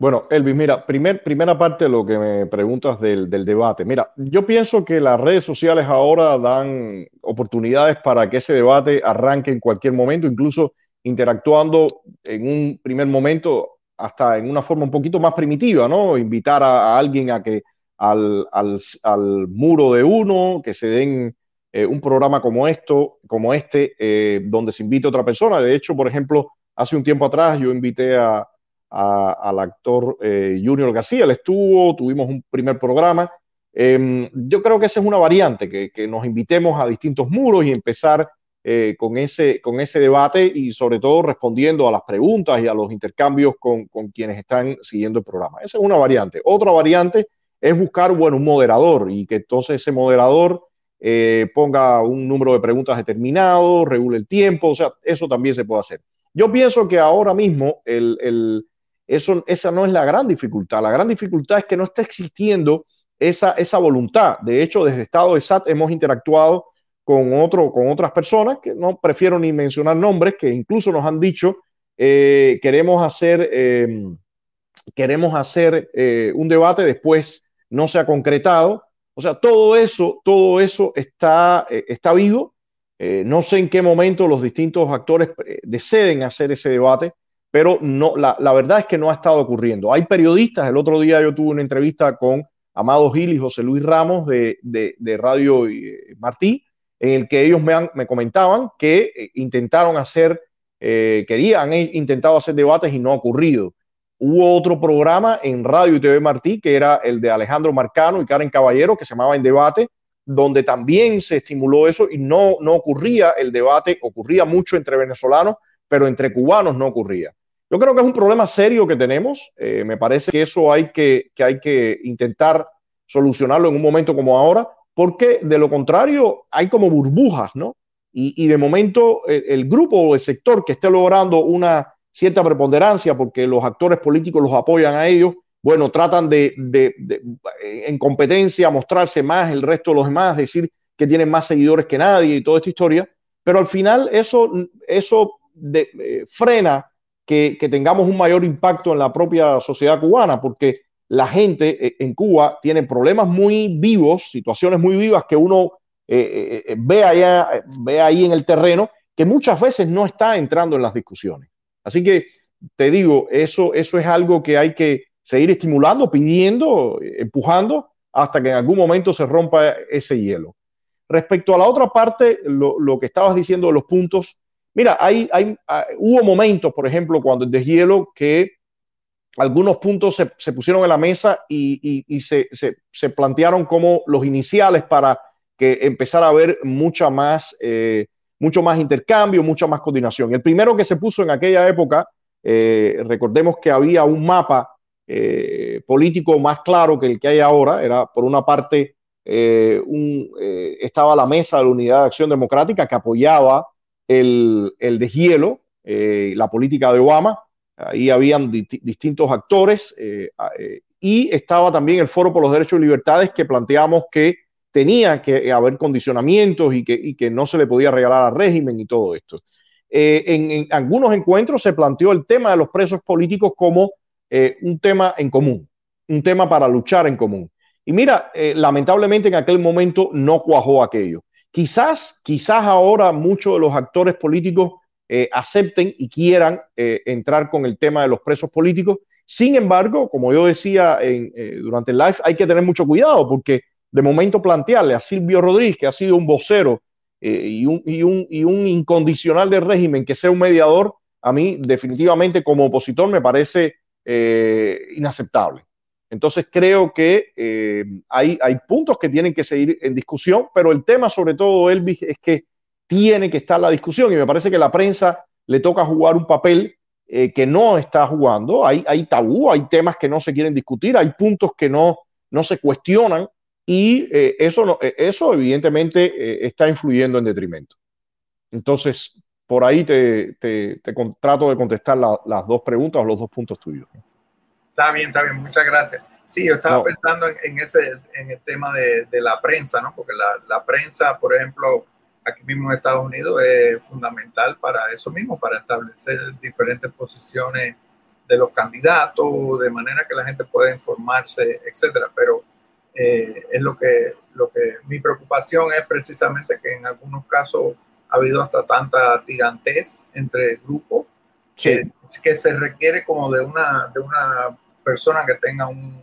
Bueno, Elvis, mira, primer, primera parte de lo que me preguntas del, del, debate. Mira, yo pienso que las redes sociales ahora dan oportunidades para que ese debate arranque en cualquier momento, incluso interactuando en un primer momento hasta en una forma un poquito más primitiva, ¿no? Invitar a, alguien a que al, al, al, muro de uno, que se den eh, un programa como esto, como este, eh, donde se invite a otra persona. De hecho, por ejemplo, hace un tiempo atrás yo invité a, al actor eh, Junior García, él estuvo, tuvimos un primer programa. Eh, yo creo que esa es una variante, que, que, nos invitemos a distintos muros y empezar eh, con, ese, con ese debate y sobre todo respondiendo a las preguntas y a los intercambios con, con, quienes están siguiendo el programa. Esa es una variante. Otra variante es buscar, bueno, un moderador y que entonces ese moderador eh, ponga un número de preguntas determinado, regule el tiempo, o sea, eso también se puede hacer. Yo pienso que ahora mismo el, el, eso, esa no es la gran dificultad. La gran dificultad es que no está existiendo esa, esa voluntad. De hecho, desde el Estado de SAT hemos interactuado con, otro, con otras personas, que no prefiero ni mencionar nombres, que incluso nos han dicho, eh, queremos hacer, eh, queremos hacer eh, un debate, después no se ha concretado. O sea, todo eso, todo eso está, eh, está vivo eh, no sé en qué momento los distintos actores deciden hacer ese debate, pero no, la, la, verdad es que no ha estado ocurriendo. Hay periodistas, el otro día yo tuve una entrevista con Amado Gil y José Luis Ramos de, de, de Radio eh, Martí, en el que ellos me, han, me comentaban que eh, intentaron hacer, eh, querían, han intentado hacer debates y no ha ocurrido. Hubo otro programa en Radio y TV Martí, que era el de Alejandro Marcano y Karen Caballero, que se llamaba En Debate, donde también se estimuló eso y no, no ocurría el debate, ocurría mucho entre venezolanos, pero entre cubanos no ocurría. Yo creo que es un problema serio que tenemos. Eh, me parece que eso hay que, hay que intentar solucionarlo en un momento como ahora, porque de lo contrario hay como burbujas, ¿no? Y, y de momento el, el, grupo o el sector que esté logrando una cierta preponderancia porque los actores políticos los apoyan a ellos, bueno, tratan de, de, en competencia mostrarse más el resto de los demás, decir que tienen más seguidores que nadie y toda esta historia, pero al final eso, eso eh, frena que, tengamos un mayor impacto en la propia sociedad cubana, porque la gente eh, en Cuba tiene problemas muy vivos, situaciones muy vivas que uno eh, eh, ve, allá, ve ahí en el terreno, que muchas veces no está entrando en las discusiones. Así que te digo, eso, eso es algo que hay que seguir estimulando, pidiendo, empujando, hasta que en algún momento se rompa ese hielo. Respecto a la otra parte, lo, lo que estabas diciendo de los puntos, mira, hay, hay, hay, hubo momentos, por ejemplo, cuando el deshielo, que algunos puntos se, se pusieron en la mesa y, y, se, se, se, plantearon como los iniciales para que empezara a haber mucha más, eh, mucho más intercambio, mucha más coordinación. El primero que se puso en aquella época, eh, recordemos que había un mapa eh, político más claro que el que hay ahora. Era, por una parte, eh, un, estaba la mesa de la Unidad de Acción Democrática que apoyaba el, el deshielo, eh, la política de Obama. Ahí habían di distintos actores eh, y estaba también el Foro por los Derechos y Libertades que planteamos que tenía que haber condicionamientos y que, no se le podía regalar al régimen y todo esto. En, algunos encuentros se planteó el tema de los presos políticos como eh, un tema en común, un tema para luchar en común. Y mira, eh, lamentablemente en aquel momento no cuajó aquello. Quizás, quizás ahora muchos de los actores políticos eh, acepten y quieran eh, entrar con el tema de los presos políticos. Sin embargo, como yo decía en, durante el live, hay que tener mucho cuidado porque de momento plantearle a Silvio Rodríguez, que ha sido un vocero y, un, incondicional del régimen, que sea un mediador, a mí definitivamente como opositor me parece inaceptable. Entonces creo que eh, hay, hay puntos que tienen que seguir en discusión, pero el tema sobre todo, Elvis, es que tiene que estar la discusión y me parece que la prensa le toca jugar un papel eh, que no está jugando. Hay, hay tabú, hay temas que no se quieren discutir, hay puntos que no, no se cuestionan y eh, eso, eso evidentemente está influyendo en detrimento. Entonces, por ahí te, te, trato de contestar las dos preguntas o los dos puntos tuyos. Está bien, está bien, muchas gracias. Sí, yo estaba pensando en, ese, en el tema de, de la prensa, ¿no? Porque la, la, prensa, por ejemplo, aquí mismo en Estados Unidos es fundamental para eso mismo, para establecer diferentes posiciones de los candidatos, de manera que la gente pueda informarse, etcétera. Pero eh, es lo que, lo que mi preocupación es precisamente que en algunos casos ha habido hasta tanta tirantez entre grupos que, que, se requiere como de una, de una persona que tenga un,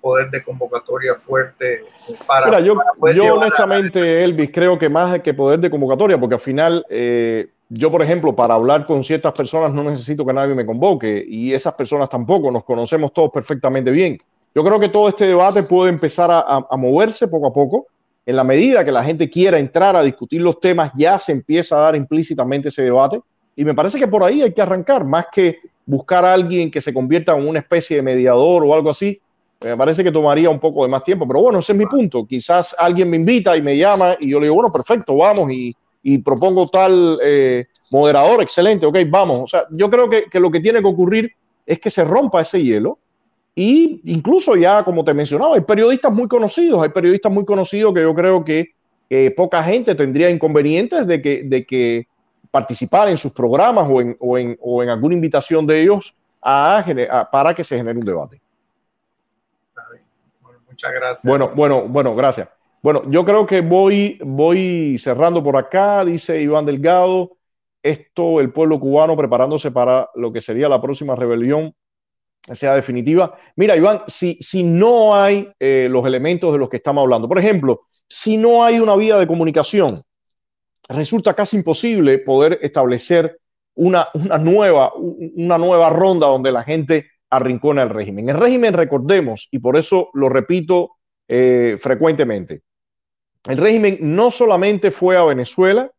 poder de convocatoria fuerte para... Mira, yo, yo honestamente, Elvis, creo que más que poder de convocatoria, porque al final, eh, yo, por ejemplo, para hablar con ciertas personas no necesito que nadie me convoque y esas personas tampoco, nos conocemos todos perfectamente bien. Yo creo que todo este debate puede empezar a, a moverse poco a poco. En la medida que la gente quiera entrar a discutir los temas, ya se empieza a dar implícitamente ese debate. Y me parece que por ahí hay que arrancar, más que buscar a alguien que se convierta en una especie de mediador o algo así, me parece que tomaría un poco de más tiempo. Pero bueno, ese es mi punto. Quizás alguien me invita y me llama y yo le digo, bueno, perfecto, vamos y, y propongo tal eh, moderador, excelente, ok, vamos. O sea, yo creo que, que, lo que tiene que ocurrir es que se rompa ese hielo y incluso ya, como te mencionaba, hay periodistas muy conocidos, hay periodistas muy conocidos que yo creo que poca gente tendría inconvenientes de que, de que participar en sus programas o en, o en, o en alguna invitación de ellos a, para que se genere un debate. Bueno, muchas gracias. Bueno, bueno, bueno, gracias. Bueno, yo creo que voy, voy cerrando por acá, dice Iván Delgado. Esto, el pueblo cubano preparándose para lo que sería la próxima rebelión, sea definitiva. Mira, Iván, si, si no hay eh, los elementos de los que estamos hablando, por ejemplo, si no hay una vía de comunicación, resulta casi imposible poder establecer una, una, nueva, una nueva ronda donde la gente arrincona el régimen. El régimen, recordemos, y por eso lo repito eh, frecuentemente, el régimen no solamente fue a Venezuela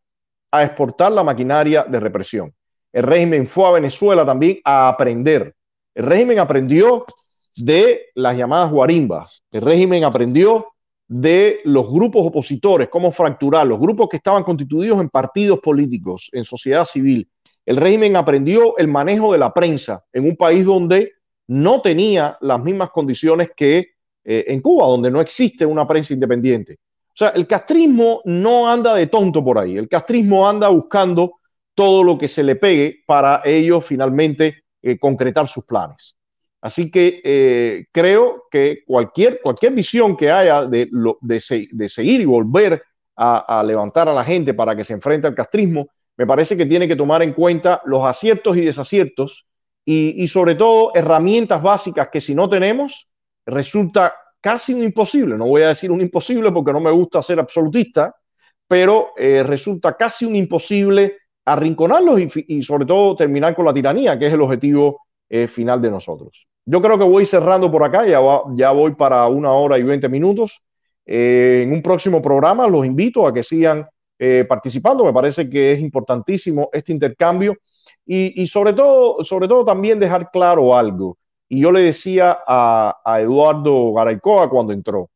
a exportar la maquinaria de represión, el régimen fue a Venezuela también a aprender. El régimen aprendió de las llamadas guarimbas, el régimen aprendió de los grupos opositores, cómo fracturar, los grupos que estaban constituidos en partidos políticos, en sociedad civil. El régimen aprendió el manejo de la prensa en un país donde no tenía las mismas condiciones que eh, en Cuba, donde no existe una prensa independiente. O sea, el castrismo no anda de tonto por ahí, el castrismo anda buscando todo lo que se le pegue para ellos finalmente eh, concretar sus planes. Así que eh, creo que cualquier, cualquier visión que haya de, de, seguir y volver a, levantar a la gente para que se enfrente al castrismo, me parece que tiene que tomar en cuenta los aciertos y desaciertos y, sobre todo herramientas básicas que si no tenemos resulta casi un imposible. No voy a decir un imposible porque no me gusta ser absolutista, pero eh, resulta casi un imposible arrinconarlos y, sobre todo terminar con la tiranía, que es el objetivo eh, final de nosotros. Yo creo que voy cerrando por acá, ya, ya voy para una hora y veinte minutos. Eh, en un próximo programa los invito a que sigan eh, participando. Me parece que es importantísimo este intercambio y, sobre, todo, sobre todo también dejar claro algo. Y yo le decía a, Eduardo Garaycoa cuando entró,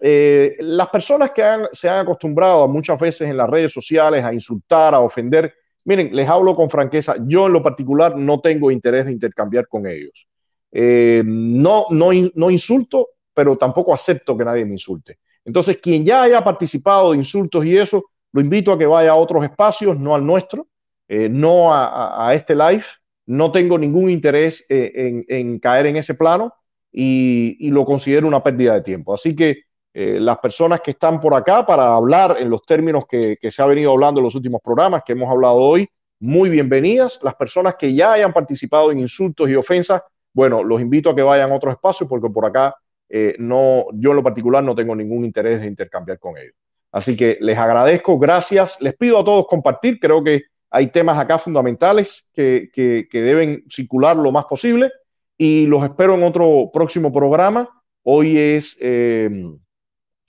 eh, las personas que se han acostumbrado muchas veces en las redes sociales a insultar, a ofender, miren, les hablo con franqueza, yo en lo particular no tengo interés de intercambiar con ellos. Eh, no, no, no insulto, pero tampoco acepto que nadie me insulte. Entonces, quien ya haya participado de insultos y eso, lo invito a que vaya a otros espacios, no al nuestro, eh, no a, este live. No tengo ningún interés eh, en, caer en ese plano y, lo considero una pérdida de tiempo. Así que las personas que están por acá para hablar en los términos que, que, se ha venido hablando en los últimos programas que hemos hablado hoy, muy bienvenidas. Las personas que ya hayan participado en insultos y ofensas, bueno, los invito a que vayan a otro espacio porque por acá eh, no, yo en lo particular no tengo ningún interés de intercambiar con ellos. Así que les agradezco, gracias. Les pido a todos compartir. Creo que hay temas acá fundamentales que, deben circular lo más posible y los espero en otro próximo programa. Hoy es, eh,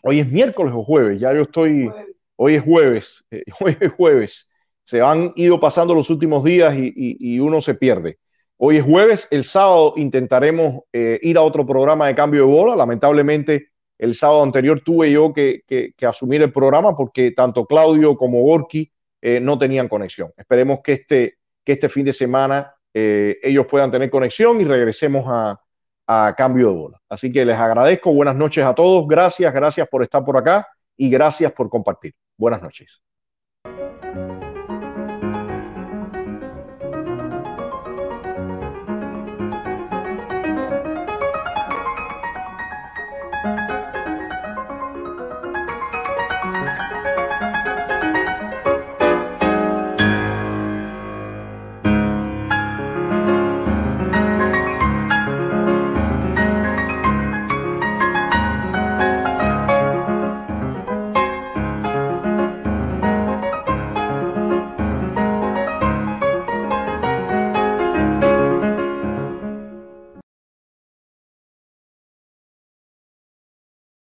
hoy es miércoles o jueves, ya yo estoy, hoy es jueves, eh, hoy es jueves. Se han ido pasando los últimos días y, uno se pierde. Hoy es jueves, el sábado intentaremos eh, ir a otro programa de cambio de bola. Lamentablemente, el sábado anterior tuve yo que, asumir el programa porque tanto Claudio como Gorky eh, no tenían conexión. Esperemos que este, este fin de semana eh, ellos puedan tener conexión y regresemos a, a cambio de bola. Así que les agradezco. Buenas noches a todos. Gracias, gracias por estar por acá y gracias por compartir. Buenas noches.